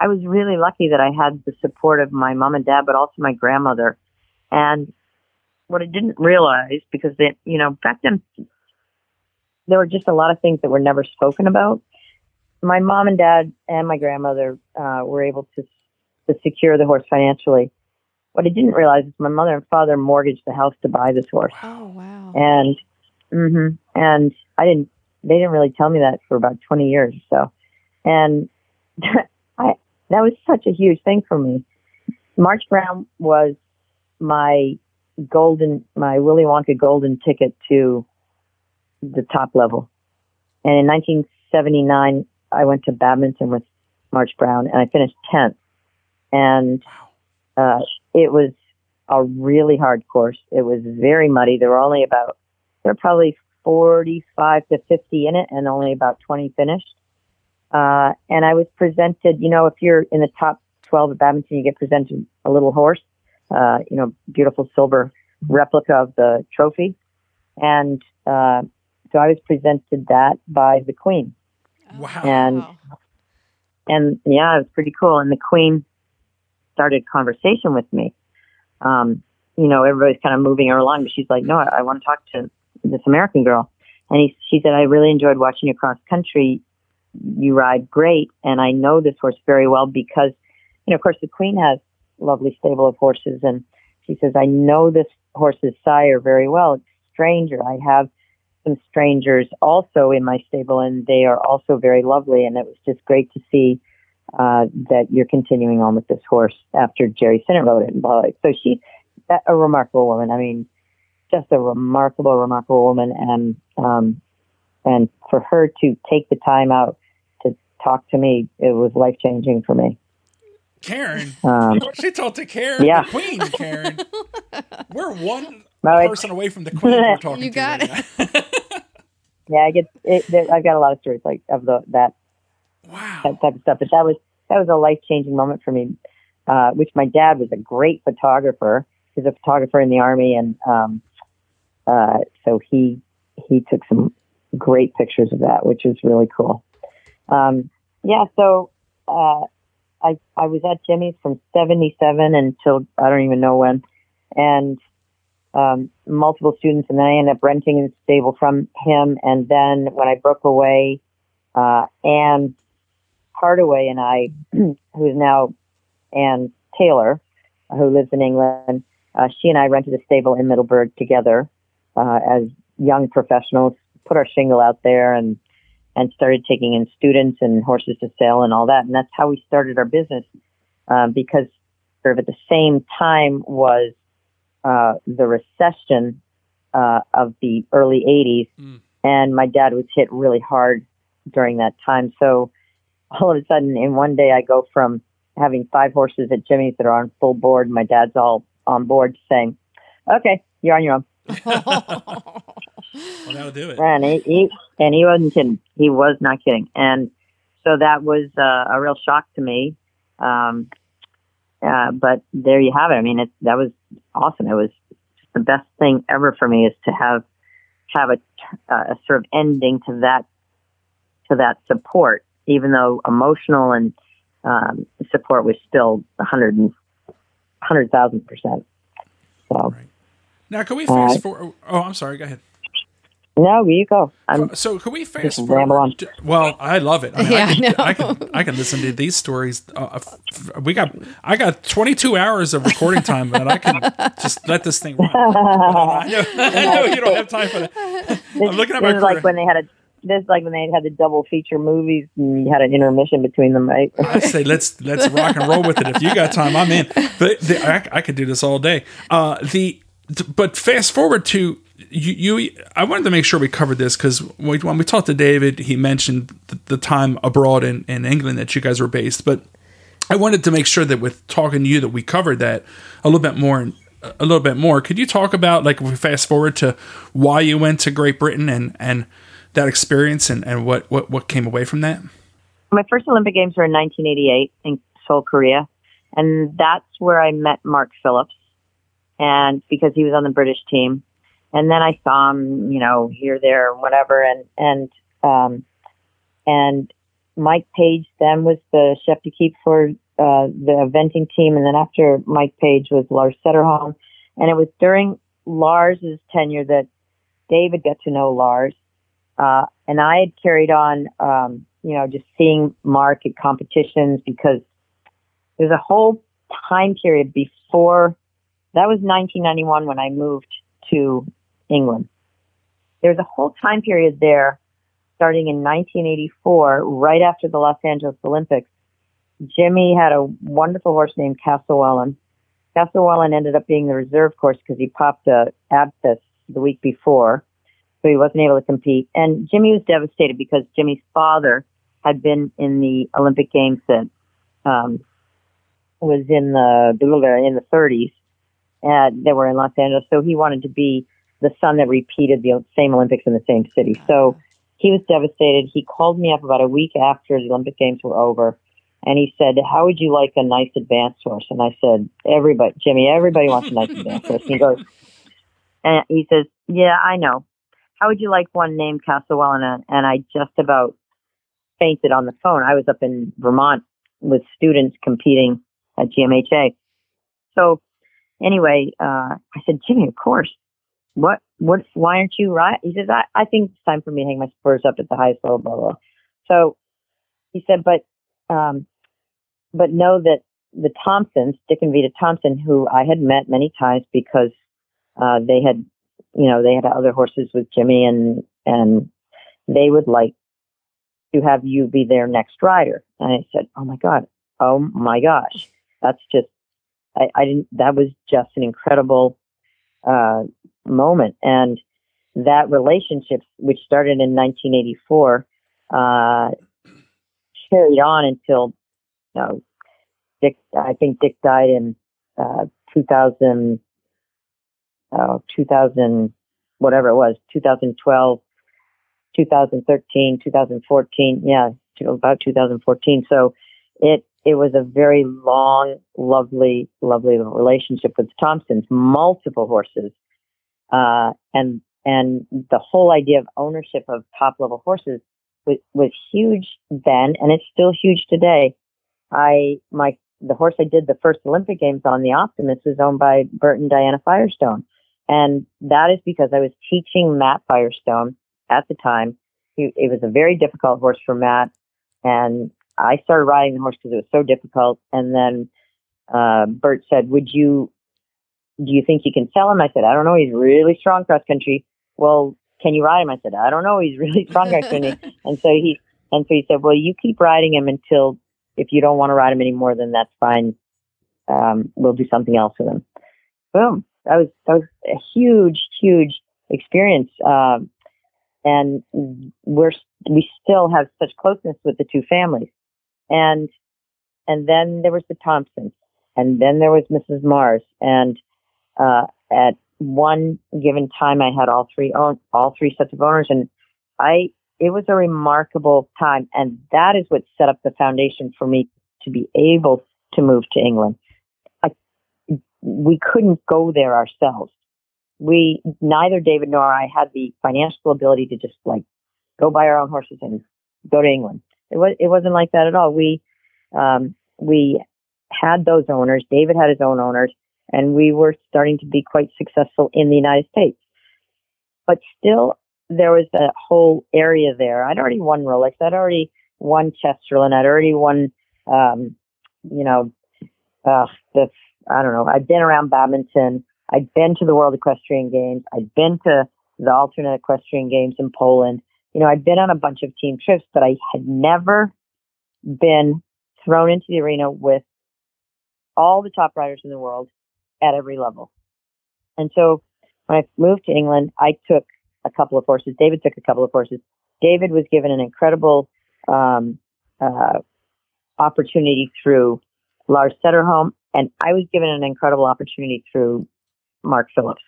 I was really lucky that I had the support of my mom and dad, but also my grandmother. And what I didn't realize, because they, you know, back then there were just a lot of things that were never spoken about. My mom and dad and my grandmother uh, were able to to secure the horse financially. What I didn't realize is my mother and father mortgaged the house to buy this horse, Oh wow. and hmm and I didn't. They didn't really tell me that for about twenty years or so, and that was such a huge thing for me. March Brown was my golden, my Willy Wonka golden ticket to the top level. And in 1979, I went to badminton with March Brown, and I finished 10th. And uh, it was a really hard course. It was very muddy. There were only about there were probably 45 to 50 in it, and only about 20 finished. Uh, and I was presented, you know, if you're in the top 12 at badminton, you get presented a little horse, uh, you know, beautiful silver replica of the trophy. And uh, so I was presented that by the Queen. Wow. And and yeah, it was pretty cool. And the Queen started conversation with me. Um, you know, everybody's kind of moving her along, but she's like, "No, I, I want to talk to this American girl." And he, she said, "I really enjoyed watching you cross country. You ride great, and I know this horse very well because, you know, of course, the Queen has lovely stable of horses, and she says, I know this horse's sire very well. It's a Stranger. I have some strangers also in my stable, and they are also very lovely. And it was just great to see uh, that you're continuing on with this horse after Jerry Sinnott wrote it. And blah, blah. So she's a remarkable woman. I mean, just a remarkable, remarkable woman. And um, and for her to take the time out talk to me, it was life changing for me. Karen. Um, She talked to Karen, Yeah. the queen, Karen. We're one No, it- person away from the queen we're talking You to got right now. yeah, I get. It, there, I've got a lot of stories like of the that wow. that type of stuff. But that was that was a life changing moment for me. Uh, which my dad was a great photographer. He's a photographer in the army, and um, uh, so he he took some great pictures of that, which is really cool. Um, yeah, so uh, I I was at Jimmy's from '77 until I don't even know when, and um, multiple students, and then I ended up renting the stable from him. And then when I broke away, uh, Anne Hardaway and I, who is now Anne Taylor, who lives in England, uh, she and I rented a stable in Middleburg together uh, as young professionals. Put our shingle out there and and started taking in students and horses to sell and all that. And that's how we started our business um, because sort of at the same time was uh, the recession uh, of the early 80s. Mm. And my dad was hit really hard during that time. So all of a sudden, in one day, I go from having five horses at Jimmy's that are on full board. My dad's all on board saying, okay, you're on your own. Well, that'll do it. And he, he and he wasn't kidding. He was not kidding. And so that was uh, a real shock to me. Um, uh, but there you have it. I mean, it, that was awesome. It was the best thing ever for me is to have have a, a sort of ending to that to that support, even though emotional and um, support was still a hundred and hundred thousand percent. So Now, can we Uh, fast forward? Oh, I'm sorry. Go ahead. no, you go. I'm So, can we fast forward? on. Well, I love it. I, mean, Yeah, I, I can, know. I can I can listen to these stories. Uh, f- f- we got I got 22 hours of recording time that I can just let this thing run. I know, I know you don't have time for that. I'm looking at this my is like when they had a this is like when they had the double feature movies and you had an intermission between them, right? I say let's let's rock and roll with it. If you got time, I'm in. But the, I, I could do this all day. Uh, the but fast forward to you, you I wanted to make sure we covered this because when we talked to David, he mentioned the, the time abroad in, in England that you guys were based, but I wanted to make sure that with talking to you that we covered that a little bit more a little bit more. Could you talk about like if we fast forward to why you went to Great Britain and and that experience and, and what, what what came away from that? My first Olympic Games were in 1988 in Seoul, Korea, and that's where I met Mark Phillips, and because he was on the British team, and then I saw him, you know, here, there, whatever, and and um, and Mike Page then was the chef d'equipe for uh, the eventing team, and then after Mike Page was Lars Sederholm, and it was during Lars's tenure that David got to know Lars, uh, and I had carried on, um, you know, just seeing Mark at competitions because there's a whole time period before that was 1991 when I moved to England. There's a whole time period there starting in 1984, right after the Los Angeles Olympics. Jimmy had a wonderful horse named Castlewellan. Castlewellan ended up being the reserve course because he popped a abscess the week before, so he wasn't able to compete. And Jimmy was devastated because Jimmy's father had been in the Olympic Games that um, was in the in the 30s, they were in Los Angeles. So he wanted to be the son that repeated the same Olympics in the same city. So he was devastated. He called me up about a week after the Olympic Games were over, and he said, "How would you like a nice advanced horse?" And I said, "Everybody, Jimmy, everybody wants a nice advanced horse." And he goes, and he says, "Yeah, I know. How would you like one named Castlewellan?" And I just about fainted on the phone. I was up in Vermont with students competing at GMHA. So anyway, uh, I said, Jimmy, of course. What, what, why aren't you right? He says, I, I think it's time for me to hang my spurs up at the highest level, blah, blah. So he said, but, um, but know that the Thompsons, Dick and Vita Thompson, who I had met many times because, uh, they had, you know, they had other horses with Jimmy and, and they would like to have you be their next rider. And I said, Oh my God. Oh my gosh. That's just, I, I didn't, that was just an incredible, uh, moment. And that relationship, which started in 1984, uh, carried on until, you know, Dick, I think Dick died in, uh, 2000, uh, 2000, whatever it was, 2012, 2013, 2014. Yeah, about 2014. So it, it was a very long, lovely, lovely relationship with Thompsons, multiple horses. Uh, and, and the whole idea of ownership of top level horses was, was huge then, and it's still huge today. I, my, the horse I did the first Olympic Games on, the Optimist, was owned by Bert and Diana Firestone. And that is because I was teaching Matt Firestone at the time. He, it was a very difficult horse for Matt. And I started riding the horse because it was so difficult. And then uh, Bert said, "Would you? Do you think you can sell him?" I said, "I don't know. He's really strong cross country." Well, can you ride him? I said, "I don't know. He's really strong cross country." and so he and so he said, "Well, you keep riding him until if you don't want to ride him anymore, then that's fine. Um, we'll do something else with him." Boom. That was that was a huge, huge experience. Um, and we're we still have such closeness with the two families and and then there was the Thompsons, and then there was Mrs. Mars, and uh, at one given time, I had all three own all three sets of owners, and I it was a remarkable time, and that is what set up the foundation for me to be able to move to England. I, we couldn't go there ourselves. We neither David nor I had the financial ability to just like go buy our own horses and go to England. It was it wasn't like that at all. We um, we had those owners. David had his own owners, and we were starting to be quite successful in the United States. But still, there was a whole area there. I'd already won Rolex. I'd already won Chesterland. I'd already won, um, you know, uh, the I don't know. I'd been around badminton. I'd been to the World Equestrian Games. I'd been to the alternate equestrian games in Poland you know, I'd been on a bunch of team trips, but I had never been thrown into the arena with all the top riders in the world at every level. And so when I moved to England, I took a couple of horses. David took a couple of horses. David was given an incredible um, uh, opportunity through Lars Sederholm, and I was given an incredible opportunity through Mark Phillips.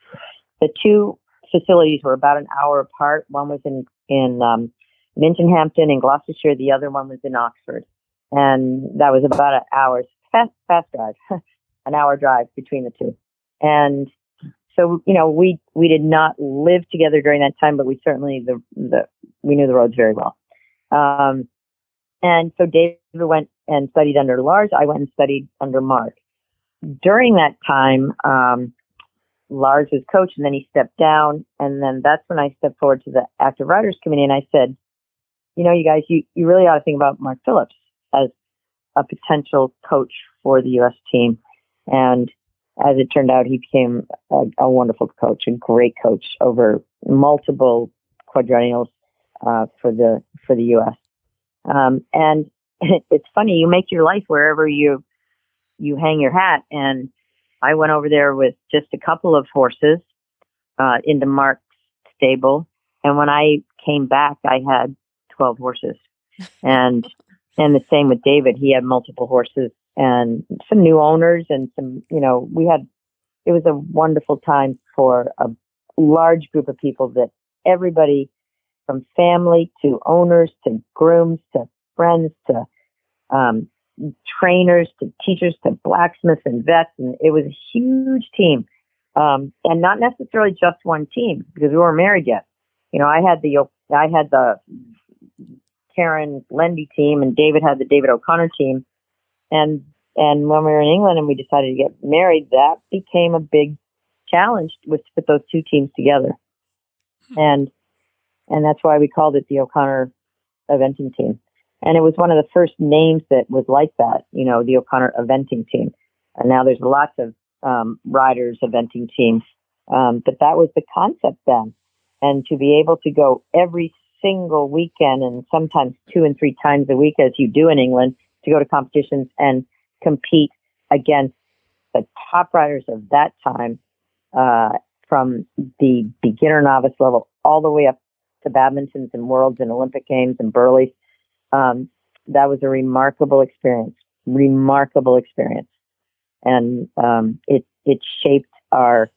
The two facilities were about an hour apart. One was in in um, Minchinhampton in Gloucestershire. The other one was in Oxford, and that was about an hour's fast fast drive, an hour drive between the two. And so you know we we did not live together during that time, but we certainly the the we knew the roads very well. Um, and so David went and studied under Lars. I went and studied under Mark. During that time, um, Lars was coach, and then he stepped down, and then that's when I stepped forward to the active riders committee, and I said, you know, you guys, you you really ought to think about Mark Phillips as a potential coach for the U.S. team, and as it turned out, he became a, a wonderful coach, a great coach over multiple quadrennials uh, for the for the U.S. Um, and it's funny, you make your life wherever you you hang your hat. And I went over there with just a couple of horses uh, into Mark's stable, and when I came back, I had twelve horses, and and the same with David. He had multiple horses and some new owners and some, you know, we had, it was a wonderful time for a large group of people that everybody from family to owners to grooms to friends to um, trainers to teachers to blacksmiths and vets. And it was a huge team. Um, and not necessarily just one team because we weren't married yet. You know, I had the, I had the Karen Lende team and David had the David O'Connor team and and when we were in England and we decided to get married, that became a big challenge was to put those two teams together. Hmm. And and that's why we called it the O'Connor eventing team. And it was one of the first names that was like that, you know, the O'Connor eventing team. And now there's lots of um, riders eventing teams. Um, but that was the concept then. And to be able to go every single weekend and sometimes two and three times a week, as you do in England, to go to competitions and compete against the top riders of that time, uh, from the beginner novice level all the way up to badmintons and worlds and Olympic games and Burghleys. Um, that was a remarkable experience, remarkable experience, and um, it it shaped our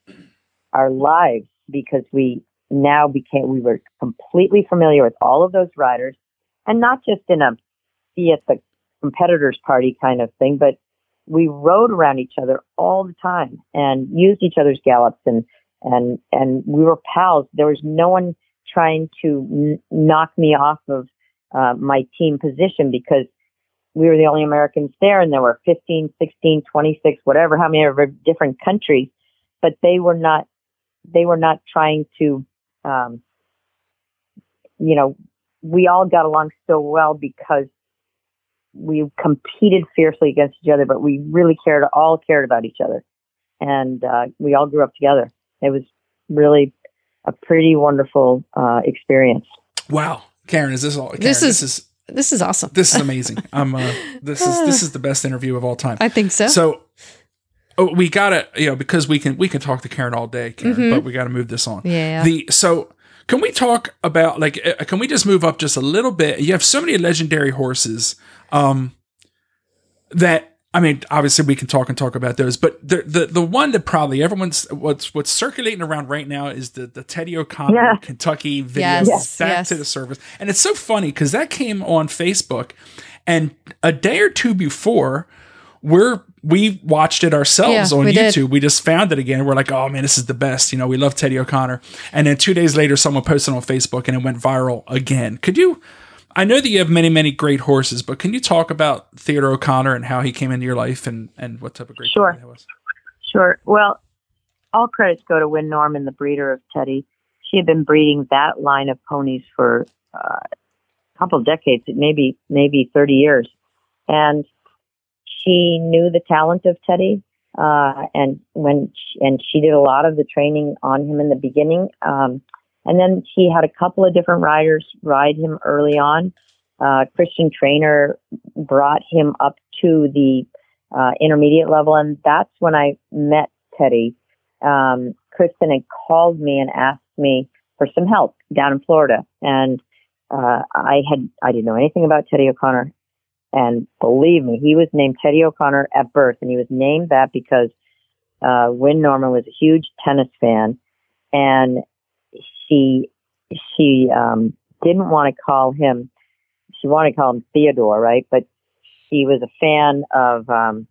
our lives because we now became we were completely familiar with all of those riders, and not just in a be at the competitors party kind of thing, but we rode around each other all the time and used each other's gallops and and and we were pals. There was no one trying to n- knock me off of uh, my team position because we were the only Americans there and there were 15, 16, 26, whatever, how many ever different countries, but they were not, they were not trying to, um, you know, we all got along so well because we competed fiercely against each other, but we really cared, all cared about each other. And uh, we all grew up together. It was really a pretty wonderful uh, experience. Wow. Karen, is this all? Karen, this, is, this is this is awesome. This is amazing. I'm uh, this is this is the best interview of all time. I think so. So oh, we got to you know because we can we can talk to Karen all day, Karen, mm-hmm. but we got to move this on. Yeah. The so can we talk about like uh, can we just move up just a little bit? You have so many legendary horses um, that I mean, obviously we can talk and talk about those, but the the the one that probably everyone's what's what's circulating around right now is the the Teddy O'Connor yeah. Kentucky video yes, back yes. to the service, and it's so funny because that came on Facebook, and a day or two before, we're we watched it ourselves yeah, on we YouTube. Did. We just found it again. We're like, oh man, this is the best. You know, we love Teddy O'Connor, and then two days later, someone posted on Facebook, and it went viral again. Could you? I know that you have many, many great horses, but can you talk about Theodore O'Connor and how he came into your life and, and what type of great sure. he was? Sure. Well, all credits go to Win Norman, the breeder of Teddy. She had been breeding that line of ponies for uh, a couple of decades, maybe maybe 30 years, and she knew the talent of Teddy. Uh, and when she, and she did a lot of the training on him in the beginning. Um, and then he had a couple of different riders ride him early on. Uh, Kristen Trainer brought him up to the uh, intermediate level, and that's when I met Teddy. Um, Kristen had called me and asked me for some help down in Florida, and uh, I had I didn't know anything about Teddy O'Connor, and believe me, he was named Teddy O'Connor at birth, and he was named that because uh, Win Norman was a huge tennis fan, and she she um, didn't want to call him. She wanted to call him Theodore, right? But she was a fan of um,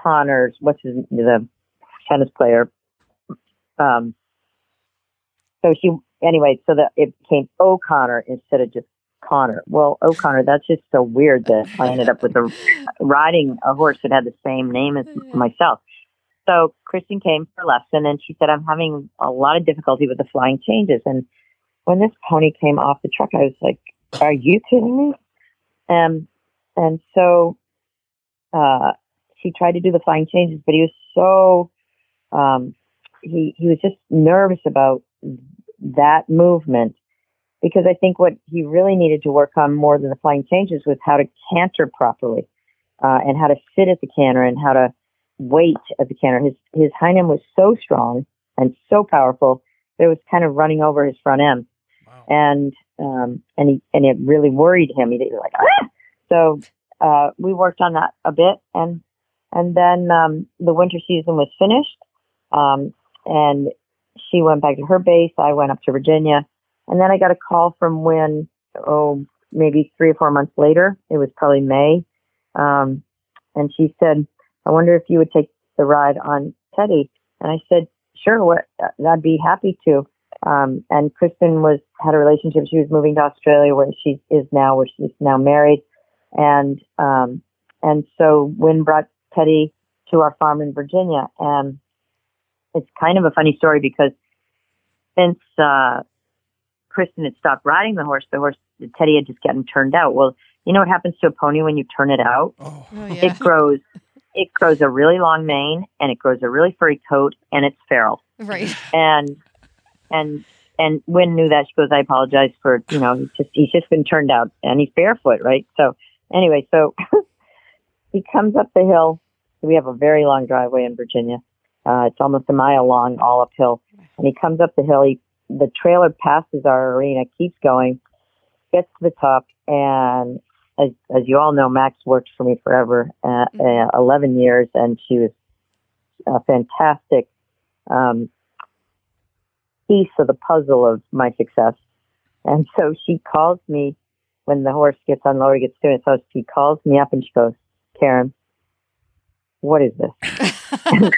Connor's. What's his the tennis player? Um, so she anyway. So that it became O'Connor instead of just Connor. Well, O'Connor, that's just so weird that I ended up with a riding a horse that had the same name as myself. So Kristen came for lesson and she said, I'm having a lot of difficulty with the flying changes. And when this pony came off the truck, I was like, are you kidding me? Um, and so, uh, she tried to do the flying changes, but he was so, um, he, he was just nervous about that movement because I think what he really needed to work on more than the flying changes was how to canter properly, uh, and how to sit at the canter and how to weight of the canter. His his hind end was so strong and so powerful that it was kind of running over his front end, wow. and um, and he and it really worried him. He was like, ah! so uh, we worked on that a bit, and and then um, the winter season was finished, um, and she went back to her base. I went up to Virginia, and then I got a call from when Oh, maybe three or four months later. It was probably May, um, and she said I wonder if you would take the ride on Teddy. And I said, sure, what, I'd be happy to. Um, and Kristen was had a relationship. She was moving to Australia, where she is now, where she's now married, and um, and so Win brought Teddy to our farm in Virginia, and it's kind of a funny story because since uh, Kristen had stopped riding the horse, the horse Teddy had just gotten turned out. Well, you know what happens to a pony when you turn it out? Oh. Oh, yeah. It grows it grows a really long mane and it grows a really furry coat and it's feral. Right. And and and Win knew that she goes, I apologize for you know, he's just he's just been turned out and he's barefoot, right? So anyway, so he comes up the hill. We have a very long driveway in Virginia. Uh, it's almost a mile long, all uphill. And he comes up the hill. He, the trailer passes our arena, keeps going, gets to the top, and as, as you all know, Max worked for me forever, uh, uh, 11 years, and she was a fantastic um, piece of the puzzle of my success. And so she calls me when the horse gets unloaded, gets to it. So she calls me up and she goes, Karen, what is this?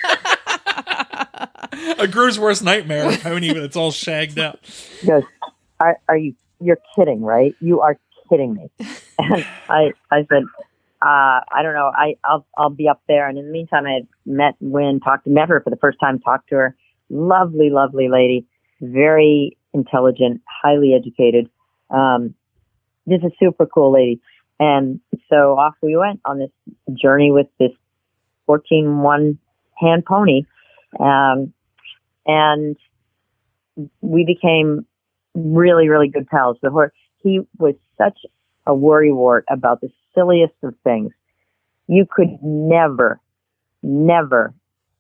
a groom's worst nightmare, pony when it's all shagged out. She goes, are, are you, you're kidding, right? You are kidding me? And I, I said, uh, I don't know. I, I'll, I'll be up there. And in the meantime, I had met Win, talked to, met her for the first time, talked to her. Lovely, lovely lady, very intelligent, highly educated. Um, just a super cool lady. And so off we went on this journey with this 14 one hand pony. Um, and we became really, really good pals. The horse, he was such a worrywart about the silliest of things. You could never, never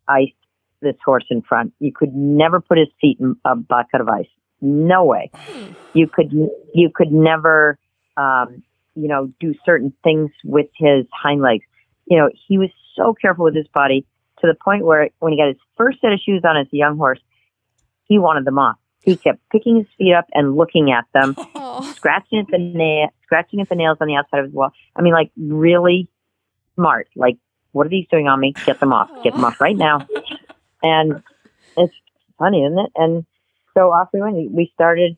ice this horse in front. You could never put his feet in a bucket of ice. No way. You could, you could never, um, you know, do certain things with his hind legs. You know, he was so careful with his body to the point where when he got his first set of shoes on as a young horse, he wanted them off. He kept picking his feet up and looking at them, Scratching at the nail, scratching at the nails on the outside of his wall. I mean, like really smart. Like, what are these doing on me? Get them off. Get them off right now. And it's funny, isn't it? And so off we went. We started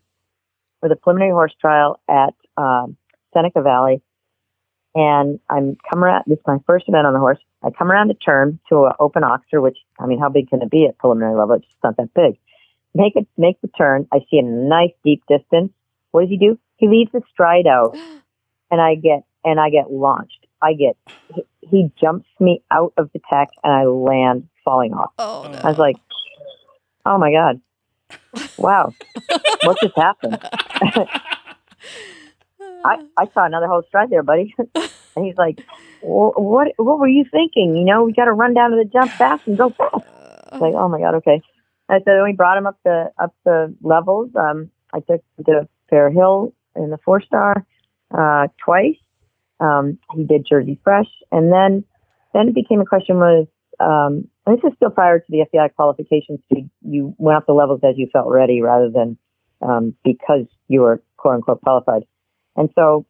with a preliminary horse trial at um, Seneca Valley, and I'm come around. This is my first event on the horse. I come around the turn to an open oxer, which I mean, how big can it be at preliminary level? It's just not that big. Make it, make the turn. I see a nice deep distance. What does he do? He leaves the stride out, and I get and I get launched. I get he, he jumps me out of the tack, and I land falling off. Oh no. I was like, oh my god, wow, what just happened? I, I saw another whole stride there, buddy. and he's like, well, what what were you thinking? You know, we got to run down to the jump fast and go fast. Like, oh my god, okay. I said we brought him up the up the levels. Um, I took him to Fair Hill in the four star uh, twice. Um, he did Jersey Fresh, and then then it became a question was um, this is still prior to the FEI qualifications. You, you went up the levels as you felt ready, rather than um, because you were quote unquote qualified. And so,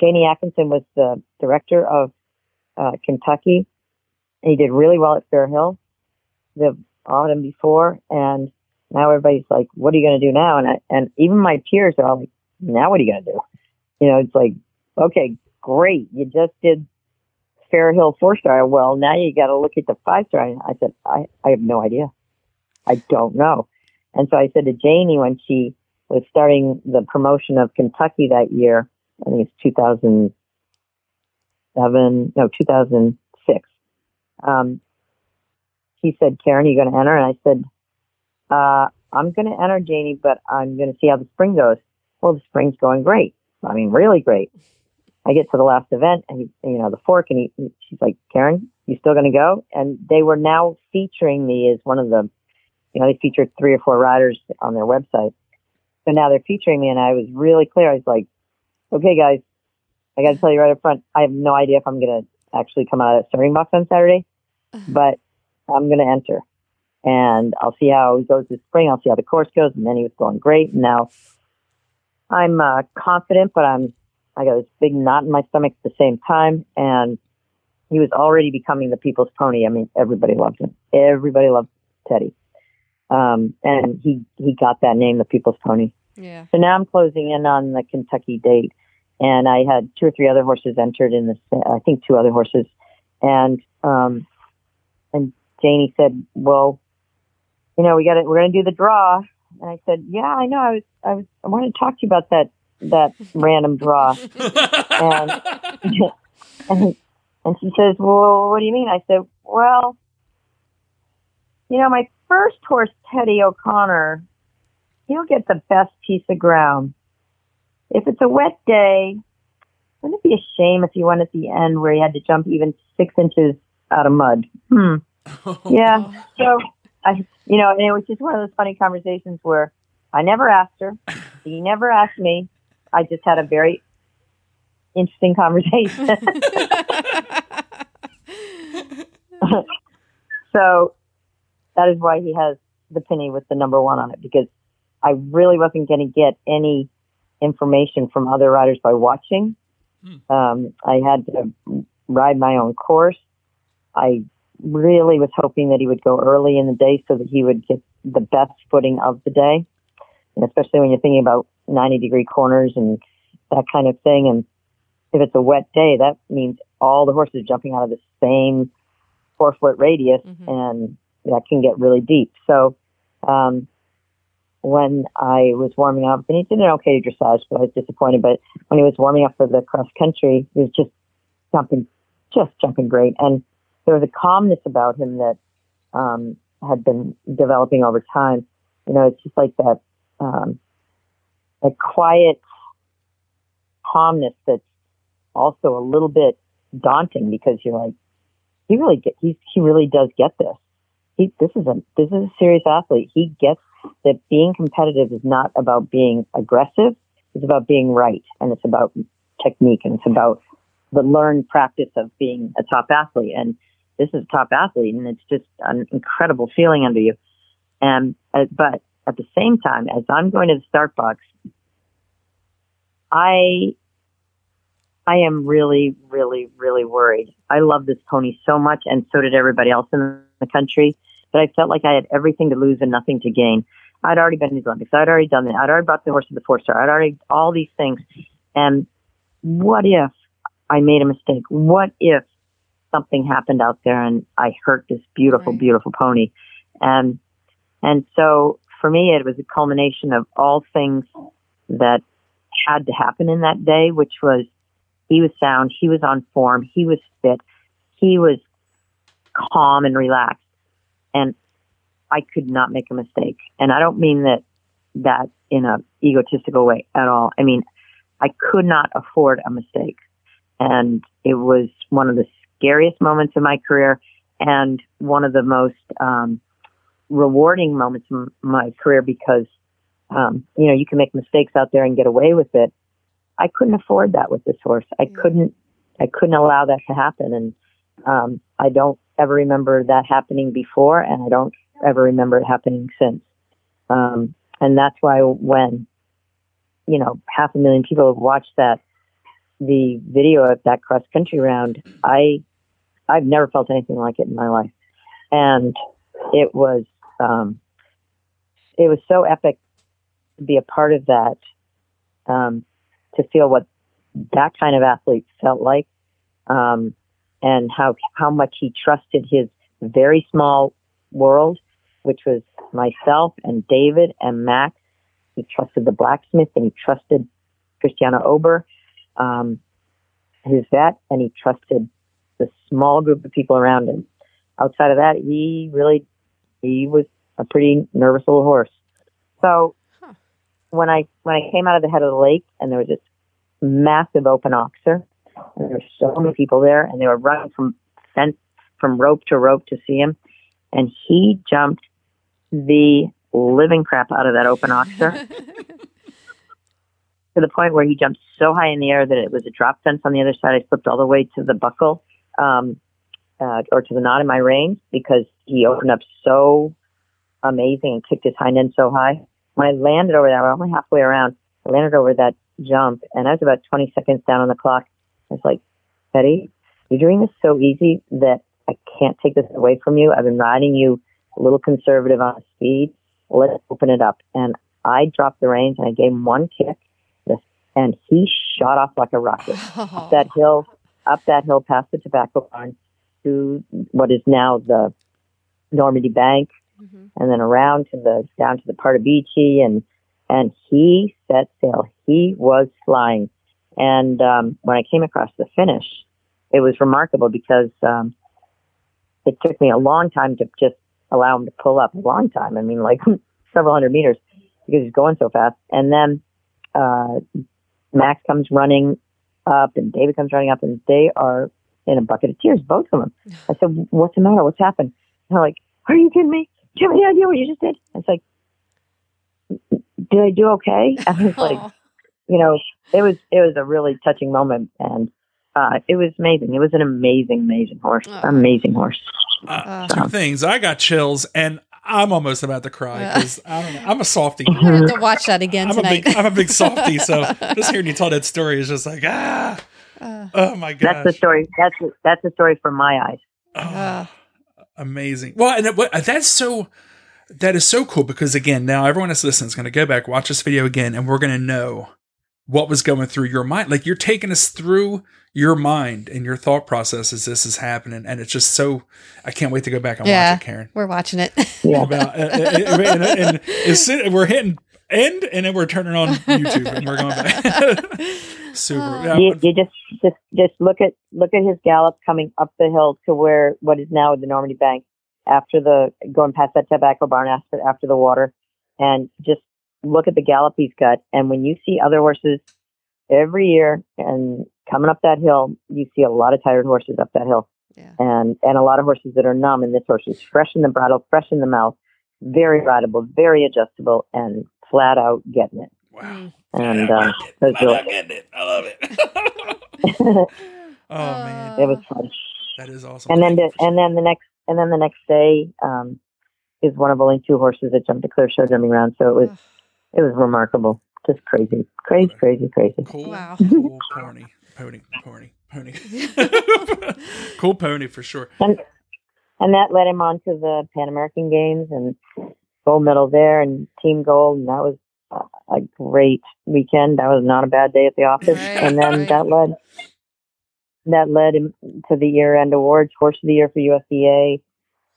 Janie Atkinson was the director of uh, Kentucky. He did really well at Fair Hill the autumn before, and now everybody's like, "What are you going to do now?" And I, and even my peers are all like, "Now what are you going to do?" You know, it's like, okay, great, you just did Fair Hill four star. Well, now you got to look at the five star. I said, I, I have no idea. I don't know. And so I said to Janie when she was starting the promotion of Kentucky that year, I think it's 2007, no, 2006. Um, he said, Karen, are you going to enter? And I said, uh, I'm going to enter, Janie, but I'm going to see how the spring goes. Well, the spring's going great. I mean, really great. I get to the last event and he, you know, the fork and he, she's like, Karen, you still going to go? And they were now featuring me as one of the, you know, they featured three or four riders on their website. So now they're featuring me and I was really clear. I was like, okay, guys, I got to tell you right up front, I have no idea if I'm going to actually come out of that starting box on Saturday, but I'm going to enter and I'll see how he goes this spring. I'll see how the course goes. And then he was going great. And now I'm uh, confident, but I'm I got this big knot in my stomach at the same time, and he was already becoming the people's pony. I mean, everybody loved him. Everybody loved Teddy, um, and he he got that name, the people's pony. Yeah. So now I'm closing in on the Kentucky date, and I had two or three other horses entered in this. I think two other horses, and um, and Janie said, "Well, you know, we got to we're going to do the draw." And I said, "Yeah, I know. I was I was I wanted to talk to you about that that random draw. And, and, and she says, Well, what do you mean? I said, Well, you know, my first horse, Teddy O'Connor, he'll get the best piece of ground. If it's a wet day, wouldn't it be a shame if he went at the end where he had to jump even six inches out of mud? Hmm. Yeah. So, I, you know, and it was just one of those funny conversations where I never asked her. He never asked me. I just had a very interesting conversation. so that is why he has the penny with the number one on it because I really wasn't going to get any information from other riders by watching. Hmm. Um, I had to ride my own course. I really was hoping that he would go early in the day so that he would get the best footing of the day. And especially when you're thinking about 90 degree corners and that kind of thing. And if it's a wet day, that means all the horses jumping out of the same four foot radius mm-hmm. and that can get really deep. So, um, when I was warming up, and he did an okay dressage, but I was disappointed. But when he was warming up for the cross country, he was just jumping, just jumping great. And there was a calmness about him that um, had been developing over time. You know, it's just like that um, a quiet calmness that's also a little bit daunting because you're like, he really get, he, he really does get this. He, this is a, this is a serious athlete. He gets that being competitive is not about being aggressive. It's about being right. And it's about technique and it's about the learned practice of being a top athlete. And this is a top athlete and it's just an incredible feeling under you. And, uh, but at the same time, as I'm going to the start box, I I am really, really, really worried. I love this pony so much, and so did everybody else in the country. But I felt like I had everything to lose and nothing to gain. I'd already been to the Olympics. I'd already done that. I'd already brought the horse to the four star. I'd already all these things. And what if I made a mistake? What if something happened out there and I hurt this beautiful, right. beautiful pony? And and so for me, it was a culmination of all things that had to happen in that day, which was he was sound, he was on form, he was fit, he was calm and relaxed, and I could not make a mistake. And I don't mean that that in a egotistical way at all. I mean, I could not afford a mistake, and it was one of the scariest moments in my career, and one of the most um, rewarding moments in my career because, um, you know, you can make mistakes out there and get away with it. I couldn't afford that with this horse. I couldn't, I couldn't allow that to happen. And, um, I don't ever remember that happening before and I don't ever remember it happening since. Um, and that's why when, you know, half a million people have watched that, the video of that cross country round, I, I've never felt anything like it in my life. And it was, um, it was so epic to be a part of that, um, to feel what that kind of athlete felt like, um, and how, how much he trusted his very small world, which was myself and David and Max. He trusted the blacksmith and he trusted Christiana Ober, um, his vet, and he trusted the small group of people around him. Outside of that, he really, he was a pretty nervous little horse. So Huh. when I when I came out of the head of the lake and there was this massive open oxer, and there were so many people there, and they were running from fence from rope to rope to see him, and he jumped the living crap out of that open oxer to the point where he jumped so high in the air that it was a drop fence on the other side. I slipped all the way to the buckle, um, uh, or to the knot in my reins because he opened up so amazing and kicked his hind end so high. When I landed over that, I was only halfway around. I landed over that jump, and I was about 20 seconds down on the clock. I was like, Betty, you're doing this so easy that I can't take this away from you. I've been riding you a little conservative on speed. Let's open it up. And I dropped the reins and I gave him one kick, and he shot off like a rocket Oh. that hill, up that hill past the tobacco barn to what is now the Normandy Bank, Mhm. and then around to the down to the part of Beachy, and and he set sail. He was flying, and um, when I came across the finish, it was remarkable because um, it took me a long time to just allow him to pull up. A long time. I mean, like several hundred meters because he's going so fast, and then. Uh, Max comes running up and David comes running up and they are in a bucket of tears, both of them. I said, what's the matter? What's happened? And they're like, are you kidding me? Do you have any idea what you just did? It's like, did I do okay? And I was like, you know, it was, it was a really touching moment and, uh, it was amazing. It was an amazing, amazing horse. Oh. Amazing horse. Uh, Uh. two things. I got chills, and I'm almost about to cry because I don't know. I'm a softie. I'm gonna have to watch that again I'm a big, I'm a big softie. So just hearing you tell that story is just like ah, Uh, oh my god. That's the story. That's, that's the story from my eyes. Oh, uh, amazing. Well, and it, that's so that is so cool because again, now everyone that's listening is going to go back, watch this video again, and we're going to know what was going through your mind. Like you're taking us through your mind and your thought process as this is happening, and it's just so. I can't wait to go back and Yeah. watch it, Karen. we're watching it. Yeah. About uh, uh, uh, and, and we're hitting end, and then we're turning on YouTube, and we're going back. Super. Oh. Yeah, you, you just just just look at look at his gallop coming up the hill to where what is now the Normandy Bank after the going past that tobacco barn after after the water, and just look at the gallop he's got. And when you see other horses every year and coming up that hill, you see a lot of tired horses up that hill, yeah. and and a lot of horses that are numb. And this horse is fresh in the bridle, fresh in the mouth, very rideable, very adjustable, and flat out getting it. wow. Mm. And um, it was I really- get it. I love it. oh man, it was fun. that is awesome. and then the, and then the next and then the next day um, is one of only two horses that jumped the clear show jumping round. So it was Ugh. It was remarkable, just crazy, crazy, crazy, crazy. Cool, Wow. cool pony, pony, pony, pony. cool pony for sure. And and that led him on to the Pan American Games and gold medal there and team gold, and that was a, a great weekend. That was not a bad day at the office, Right, and then right. that led that led him to the year end awards, horse of the year for USEA.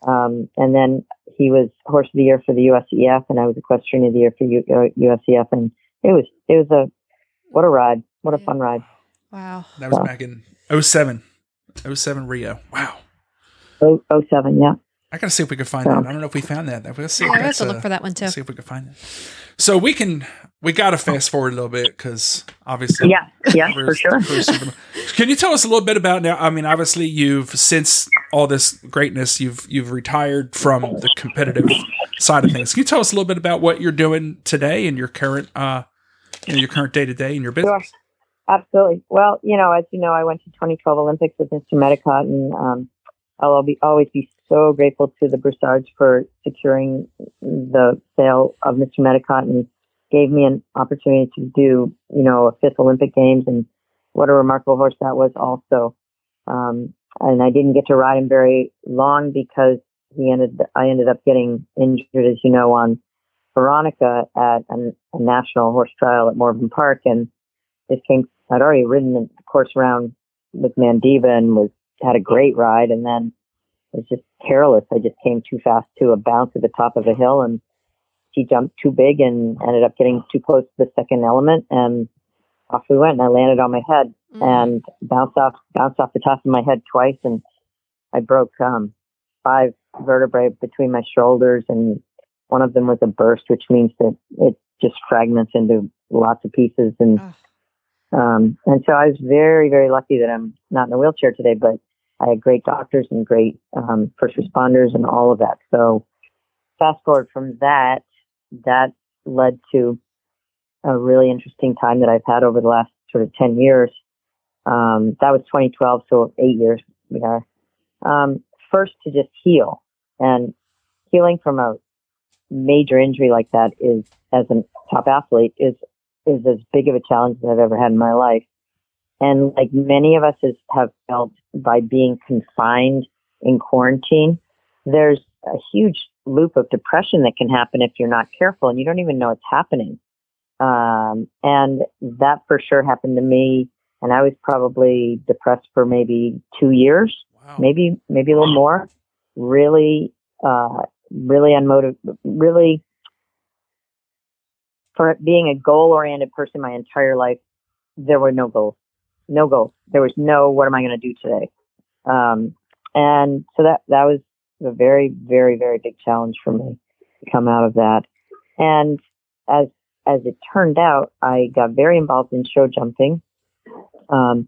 Um, and then he was horse of the year for the USEF, and I was equestrian of the year for U- uh, USEF, and it was it was a what a ride, what a fun ride. Wow. That was back in 07. 07 Rio. Wow. Oh, oh seven, yeah. I gotta see if we can find Yeah. that. I don't know if we found that. Let's see. Yeah, if I have to look uh, for that one too. see if we can find it. So we can we gotta fast forward a little bit because obviously Yeah, yeah, for sure. Can you tell us a little bit about now? I mean, obviously you've since all this greatness, you've you've retired from the competitive side of things. Can you tell us a little bit about what you're doing today in your current, uh, know, your current day to day in your business? Absolutely. Well, you know, as you know, I went to 2012 Olympics with Mr. Medicott, and um, I'll be, always be so grateful to the Broussards for securing the sale of Mr. Medicott and gave me an opportunity to do, you know, a fifth Olympic Games, and what a remarkable horse that was also. Um, and I didn't get to ride him very long because he ended. I ended up getting injured, as you know, on Veronica at a, a national horse trial at Morven Park, and this came. I'd already ridden the course around with Mandiva and was had a great ride, and then it was just careless. I just came too fast to a bounce at the top of a hill, and he jumped too big and ended up getting too close to the second element, and off we went. And I landed on my head Mm. and bounced off bounced off the top of my head twice, and I broke um, five vertebrae between my shoulders, and one of them was a burst, which means that it just fragments into lots of pieces, and um, and so I was very very lucky that I'm not in a wheelchair today, but I had great doctors and great um, first responders and all of that. So fast forward from that, that led to a really interesting time that I've had over the last sort of 10 years. Um, that was 2012, so eight years we are. Um, first to just heal and healing from a major injury like that is, as a top athlete, is, is as big of a challenge as I've ever had in my life. And like many of us is, have felt by being confined in quarantine, there's a huge loop of depression that can happen if you're not careful and you don't even know it's happening. Um, and that for sure happened to me. And I was probably depressed for maybe two years, Wow. maybe, maybe a little more. Really, uh, really unmotivated, really for being a goal oriented person my entire life, there were no goals, no goals. There was no, what am I going to do today? Um, and so that, that was a very, very, very big challenge for me to come out of that. And as, as it turned out, I got very involved in show jumping, um,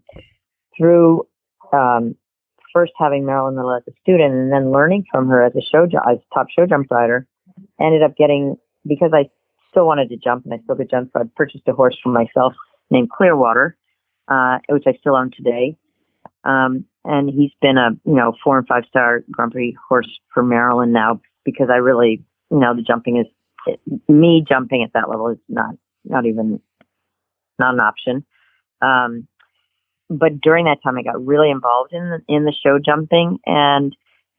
through, um, first having Marilyn Little as a student and then learning from her as a show, as top show jump rider, ended up getting, because I still wanted to jump and I still could jump, so I purchased a horse for myself named Clearwater, uh, which I still own today. Um, and he's been a you know four and five star Grand Prix horse for Marilyn now because I really you know the jumping is it, me jumping at that level is not not even not an option. Um, but during that time, I got really involved in the, in the show jumping, and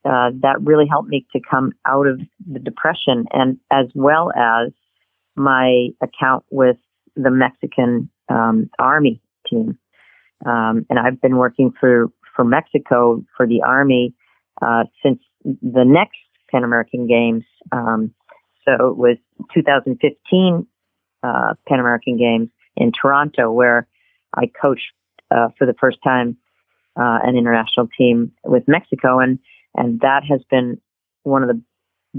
uh, that really helped me to come out of the depression, and as well as my account with the Mexican um, Army team. Um, and I've been working for, for Mexico for the Army uh, since the next Pan American Games. Um, so it was 2015 uh, Pan American Games in Toronto, where I coached uh, for the first time uh, an international team with Mexico, and and that has been one of the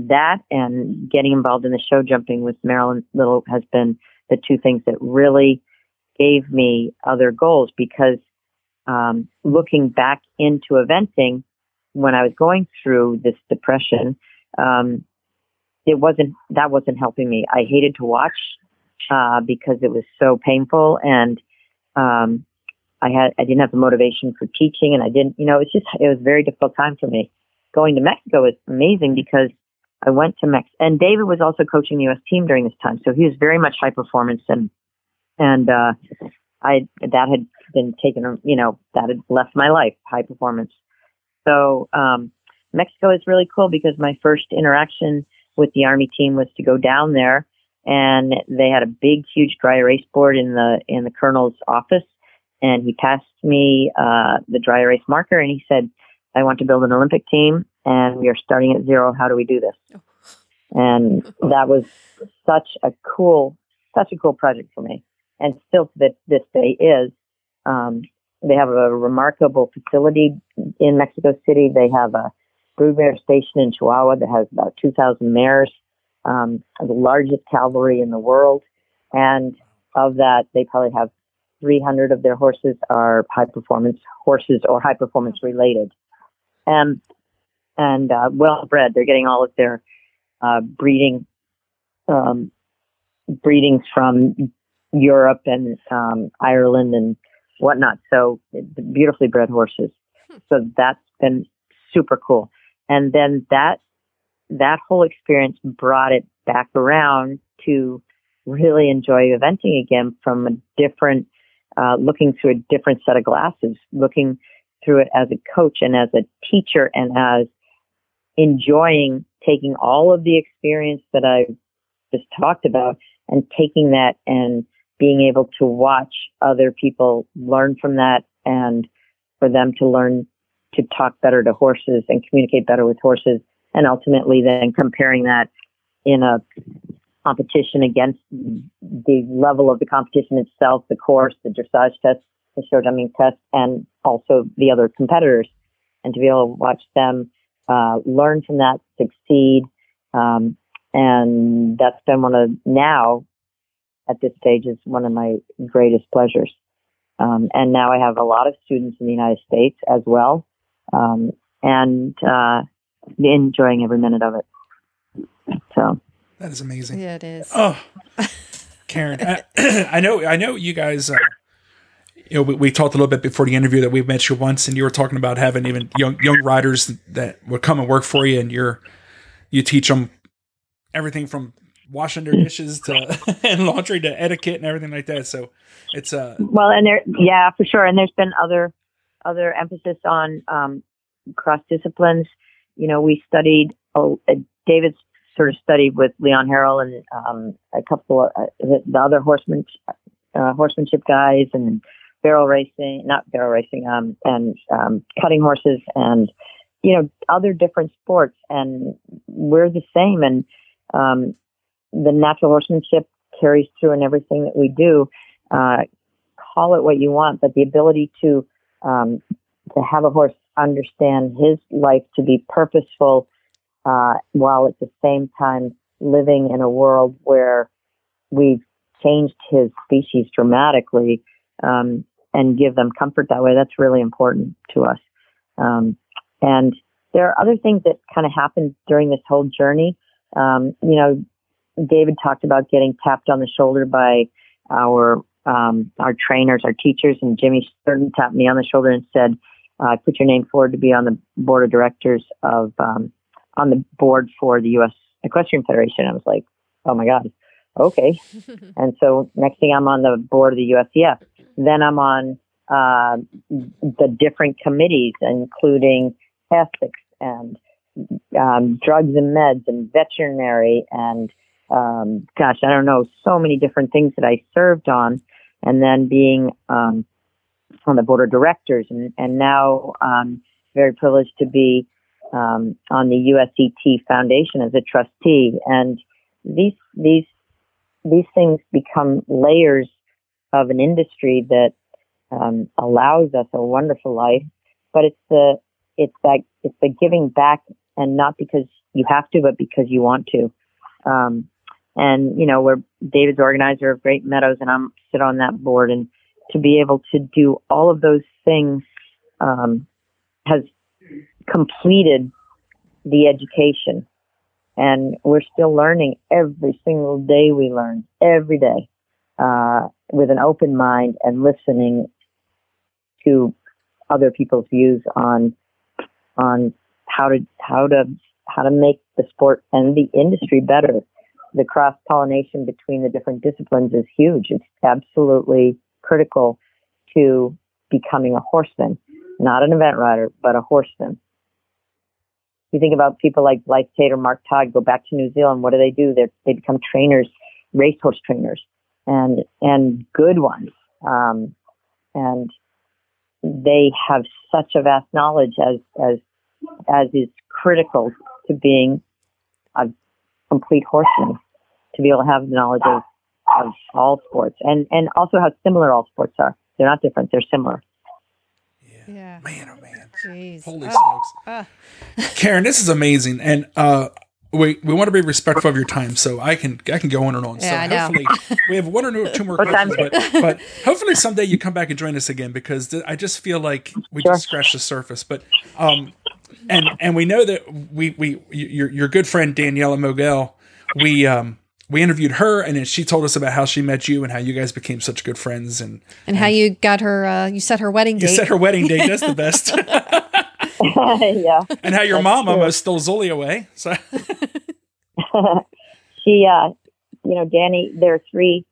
that and getting involved in the show jumping with Marilyn Little has been the two things that really gave me other goals because um, looking back into eventing when I was going through this depression, um, it wasn't that wasn't helping me. I hated to watch uh, because it was so painful, and um, I had I didn't have the motivation for teaching, and I didn't, you know, it's just it was a very difficult time for me. Going to Mexico was amazing because I went to Mex, and David was also coaching the U.S. team during this time, so he was very much high performance and and uh, I that had been taken, you know, that had left my life, high performance. So um, Mexico is really cool because my first interaction with the Army team was to go down there, and they had a big, huge dry erase board in the in the colonel's office, and he passed me uh, the dry erase marker, and he said, "I want to build an Olympic team, and we are starting at zero. How do we do this?" And that was such a cool, such a cool project for me and still to this, this day is. Um, they have a remarkable facility in Mexico City. They have a broodmare station in Chihuahua that has about 2,000 mares, um, the largest cavalry in the world. And of that, they probably have 300 of their horses are high performance horses or high performance related. And, and, uh, well bred. They're getting all of their uh, breeding um, breedings from Europe and um, Ireland and whatnot. So beautifully bred horses. So that's been super cool. And then that that whole experience brought it back around to really enjoy eventing again from a different, uh, looking through a different set of glasses, looking through it as a coach and as a teacher and as enjoying taking all of the experience that I've just talked about and taking that and being able to watch other people learn from that and for them to learn to talk better to horses and communicate better with horses and ultimately then comparing that in a competition against the level of the competition itself, the course, the dressage test, the show dummy test, and also the other competitors, and to be able to watch them uh, learn from that, succeed, um, and that's been one of now at this stage is one of my greatest pleasures. Um, and now I have a lot of students in the United States as well, um, and uh, enjoying every minute of it. So that is amazing. Yeah, it is. Oh, Karen, I, I, know, I know you guys. Uh, you know, we, we, talked a little bit before the interview that we met you once, and you were talking about having even young young riders that would come and work for you, and you're you teach them everything from washing their dishes to and laundry to etiquette and everything like that. So it's uh well, and there, yeah, for sure. And there's been other other emphasis on um, cross disciplines. You know, we studied. Oh, uh, David's sort of studied with Leon Harrel and um, a couple of uh, the, the, other horseman uh, horsemanship guys and barrel racing, not barrel racing, um, and um, cutting horses and you know other different sports. And we're the same. And um, the natural horsemanship carries through in everything that we do. Uh, call it what you want, but the ability to um, to have a horse understand his life to be purposeful, uh, while at the same time living in a world where we've changed his species dramatically, um, and give them comfort that way. That's really important to us. Um, and there are other things that kind of happened during this whole journey. Um, you know, David talked about getting tapped on the shoulder by our um, our trainers, our teachers, and Jimmy Stern tapped me on the shoulder and said, uh, "Put your name forward to be on the board of directors of um, on the board for the U.S. Equestrian Federation." I was like, "Oh my god, okay." and so next thing, I'm on the board of the USEF. Then I'm on uh, the different committees, including ethics and um, drugs and meds and veterinary and um, gosh, I don't know, so many different things that I served on, and then being um, on the board of directors, and, and now um, very privileged to be um, on the USET Foundation as a trustee. And these these these things become layers of an industry that um, allows us a wonderful life, but it's the it's that it's the giving back, and not because you have to, but because you want to. Um, and, you know, we're David's organizer of Great Meadows and I'm sit on that board and to be able to do all of those things, um, has completed the education. And we're still learning every single day we learn every day, uh, with an open mind and listening to other people's views on, on how to, how to, how to make the sport and the industry better the cross pollination between the different disciplines is huge. It's absolutely critical to becoming a horseman, not an event rider, but a horseman. You think about people like Blyth Tait or Mark Todd go back to New Zealand. What do they do? They they become trainers, racehorse trainers, and and good ones. Um, and they have such a vast knowledge as as as is critical to being a complete horseman to be able to have the knowledge of, of all sports and, and also how similar all sports are. They're not different, they're similar. Yeah. yeah. Man. Jeez. Holy oh. smokes. Uh. Karen, this is amazing. And uh, we we want to be respectful of your time, so I can I can go on and on. Yeah, so hopefully we have one or two more questions, but, but hopefully someday you come back and join us again because th- I just feel like we sure. just scratched the surface. But um, and and we know that we we your your good friend Daniela Moguel, we um we interviewed her and then she told us about how she met you and how you guys became such good friends and And how you got her, uh, you set her wedding you date. set her wedding date. That's the best. yeah. and how your That's mom true. almost stole Zully away. So she, uh, you know, Danny, there are three,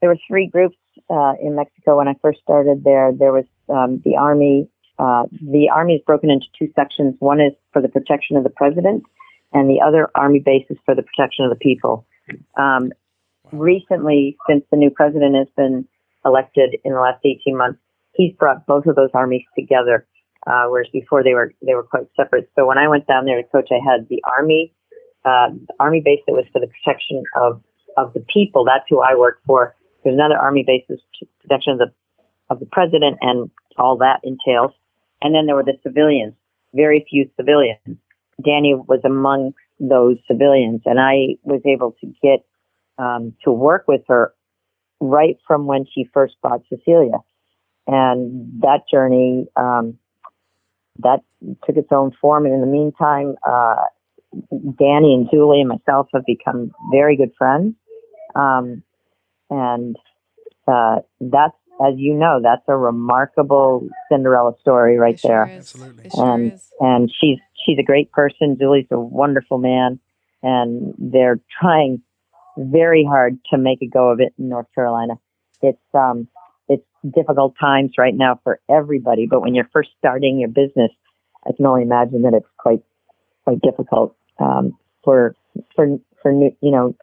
there were three groups uh, in Mexico when I first started there. There was um, the army. Uh, the army is broken into two sections. One is for the protection of the president, and the other army base is for the protection of the people. Um, recently, since the new president has been elected in the last 18 months, he's brought both of those armies together. Uh, whereas before they were they were quite separate. So when I went down there to coach, I had the army uh, army base that was for the protection of of the people. That's who I work for. There's another army base that's protection of the of the president and all that entails. And then there were the civilians. Very few civilians. Danny was among those civilians, and I was able to get um, to work with her right from when she first bought Cecilia, and that journey um, that took its own form. And in the meantime, uh, Danny and Julie and myself have become very good friends. Um, and uh, that's, as you know, that's a remarkable Cinderella story right It sure there. is. Absolutely. It sure And is. and she's she's a great person. Julie's a wonderful man, and they're trying very hard to make a go of it in North Carolina. It's um it's difficult times right now for everybody, but when you're first starting your business, I can only imagine that it's quite quite difficult um, for for for new you know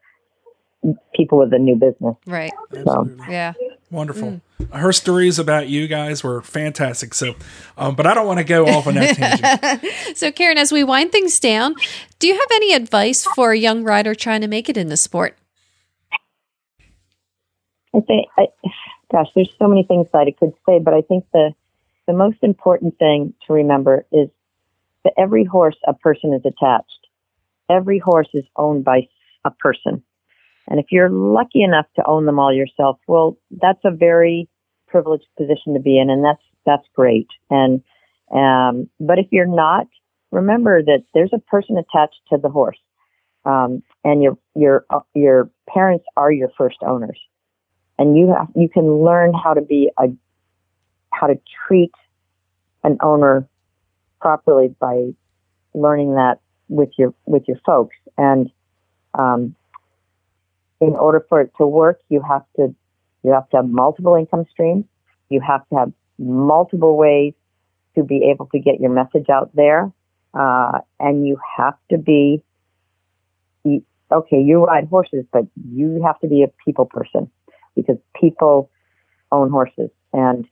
people with a new business. Right. Absolutely. Yeah. Wonderful. Her stories about you guys were fantastic. So, um, but I don't want to go off on that tangent. So, Karen, as we wind things down, do you have any advice for a young rider trying to make it in the sport? I think, I, gosh, there's so many things that I could say, but I think the the most important thing to remember is that every horse a person is attached. Every horse is owned by a person, and if you're lucky enough to own them all yourself, well, that's a very privileged position to be in, and that's that's great. And um, but if you're not, remember that there's a person attached to the horse, um, and your your your parents are your first owners and you have, you can learn how to be a how to treat an owner properly by learning that with your with your folks and um, in order for it to work you have to you have to have multiple income streams you have to have multiple ways to be able to get your message out there uh, and you have to be okay you ride horses but you have to be a people person because people own horses and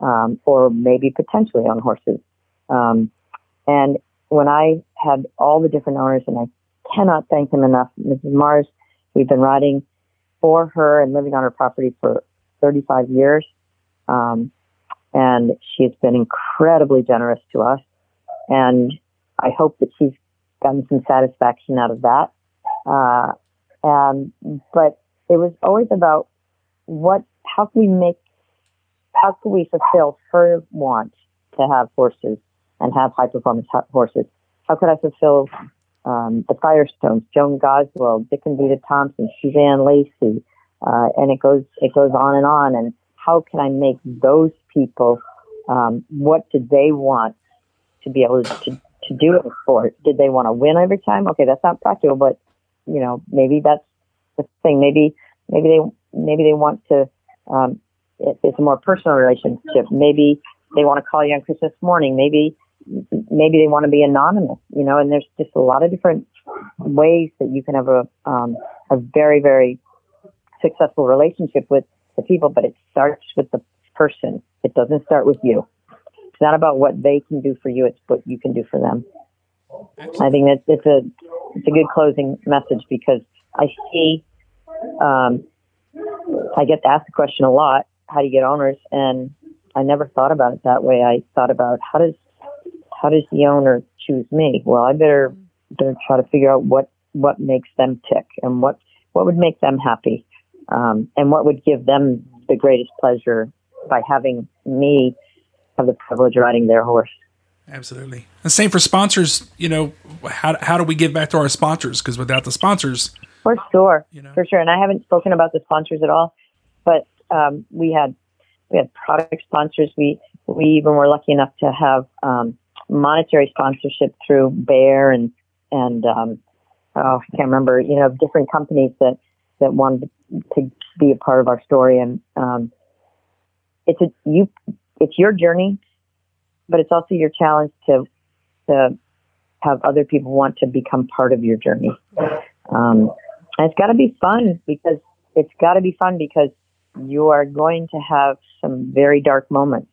um, or maybe potentially own horses. Um, and when I had all the different owners, and I cannot thank them enough, Mrs. Mars, we've been riding for her and living on her property for 35 years. Um, and she's been incredibly generous to us. And I hope that she's gotten some satisfaction out of that. Uh, um, but it was always about what how can we make how can we fulfill her want to have horses and have high performance horses how could i fulfill um, the firestones joan goswell dick and vita thompson suzanne lacey uh, and it goes it goes on and on. And how can i make those people um, what did they want to be able to, to do it for? Did they want to win every time? Okay that's not practical but you know maybe that's the thing. Maybe maybe they maybe they want to um, it, it's a more personal relationship. Maybe they want to call you on christmas morning. Maybe maybe they want to be anonymous you know and there's just a lot of different ways that you can have a um, a very very successful relationship with the people but it starts with the person it doesn't start with you it's not about what they can do for you it's what you can do for them i think that it's a it's a good closing message because i see um, I get asked the question a lot, how do you get owners? And I never thought about it that way. I thought about how does how does the owner choose me? Well, I better better try to figure out what what makes them tick and what what would make them happy, um, and what would give them the greatest pleasure by having me have the privilege of riding their horse. Absolutely. And same for sponsors. You know, how how do we give back to our sponsors? Because without the sponsors, For sure, You know? for sure. And I haven't spoken about the sponsors at all, but um, we had we had product sponsors. We we even were lucky enough to have um, monetary sponsorship through Bear and and um, oh, I can't remember. You know, different companies that that wanted to be a part of our story. And um, it's a you it's your journey, but it's also your challenge to to have other people want to become part of your journey. Um, and it's got to be fun because it's got to be fun because you are going to have some very dark moments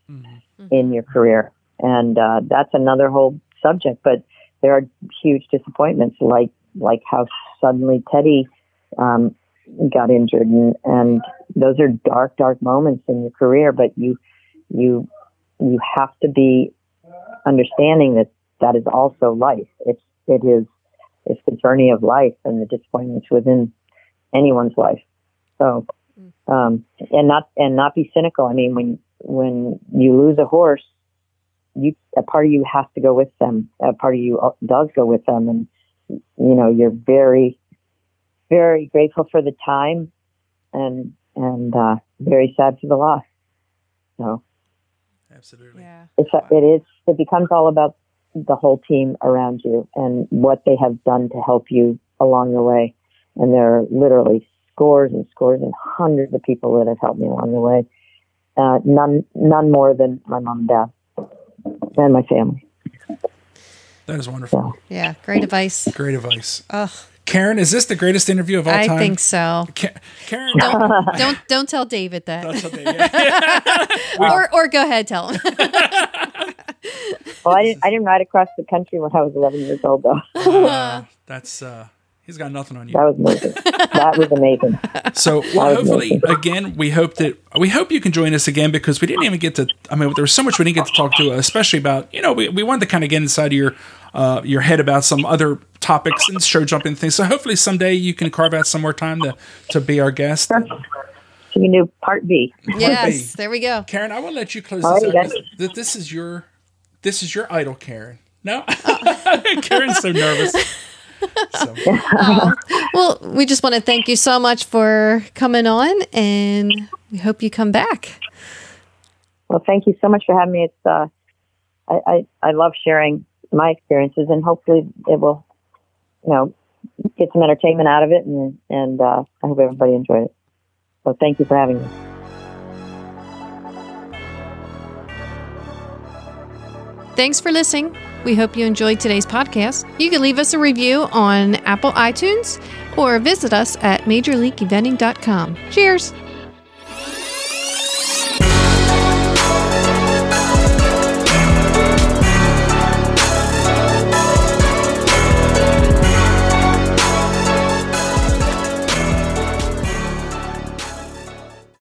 in your career, and uh, that's another whole subject. But there are huge disappointments, like like how suddenly Teddy um, got injured, and, and those are dark, dark moments in your career. But you you you have to be understanding that that is also life. It's it is it's the journey of life and the disappointments within anyone's life. So, um, and not and not be cynical. I mean, when when you lose a horse, you a part of you has to go with them. A part of you does go with them, and you know you're very very grateful for the time, and and uh, very sad for the loss. So absolutely. Yeah. it's it is it becomes all about the whole team around you and what they have done to help you along the way. And there are literally scores and scores and hundreds of people that have helped me along the way. Uh, none none more than my mom and dad and my family. That is wonderful. So Yeah. Great advice. Great advice. Ugh. Karen, is this the greatest interview of all I time? I think so. Ka- Karen, Don't don't don't tell David that. That's what they- yeah. or or go ahead, tell him. well, I didn't I didn't ride across the country when I was 11 years old though. Uh, that's uh, he's got nothing on you. That was amazing. that was amazing. So, well, hopefully, again, we hope that we hope you can join us again because we didn't even get to. I mean, there was so much we didn't get to talk to, especially about you know we, we wanted to kind of get inside of your uh, your head about some other topics and show jumping things. So hopefully someday you can carve out some more time to to be our guest. So you can do part B. yes. There we go. Karen, I will let you close Alrighty, this out. This, that this is your this is your idol, Karen. No, Karen's so nervous. So, Well, we just want to thank you so much for coming on, and we hope you come back. Well, thank you so much for having me. It's uh, I, I I love sharing my experiences, and hopefully it will, you know, get some entertainment out of it, and and uh, I hope everybody enjoyed it. So thank you for having me. Thanks for listening. We hope you enjoyed today's podcast. You can leave us a review on Apple iTunes or visit us at majorleagueeventing.com. Cheers.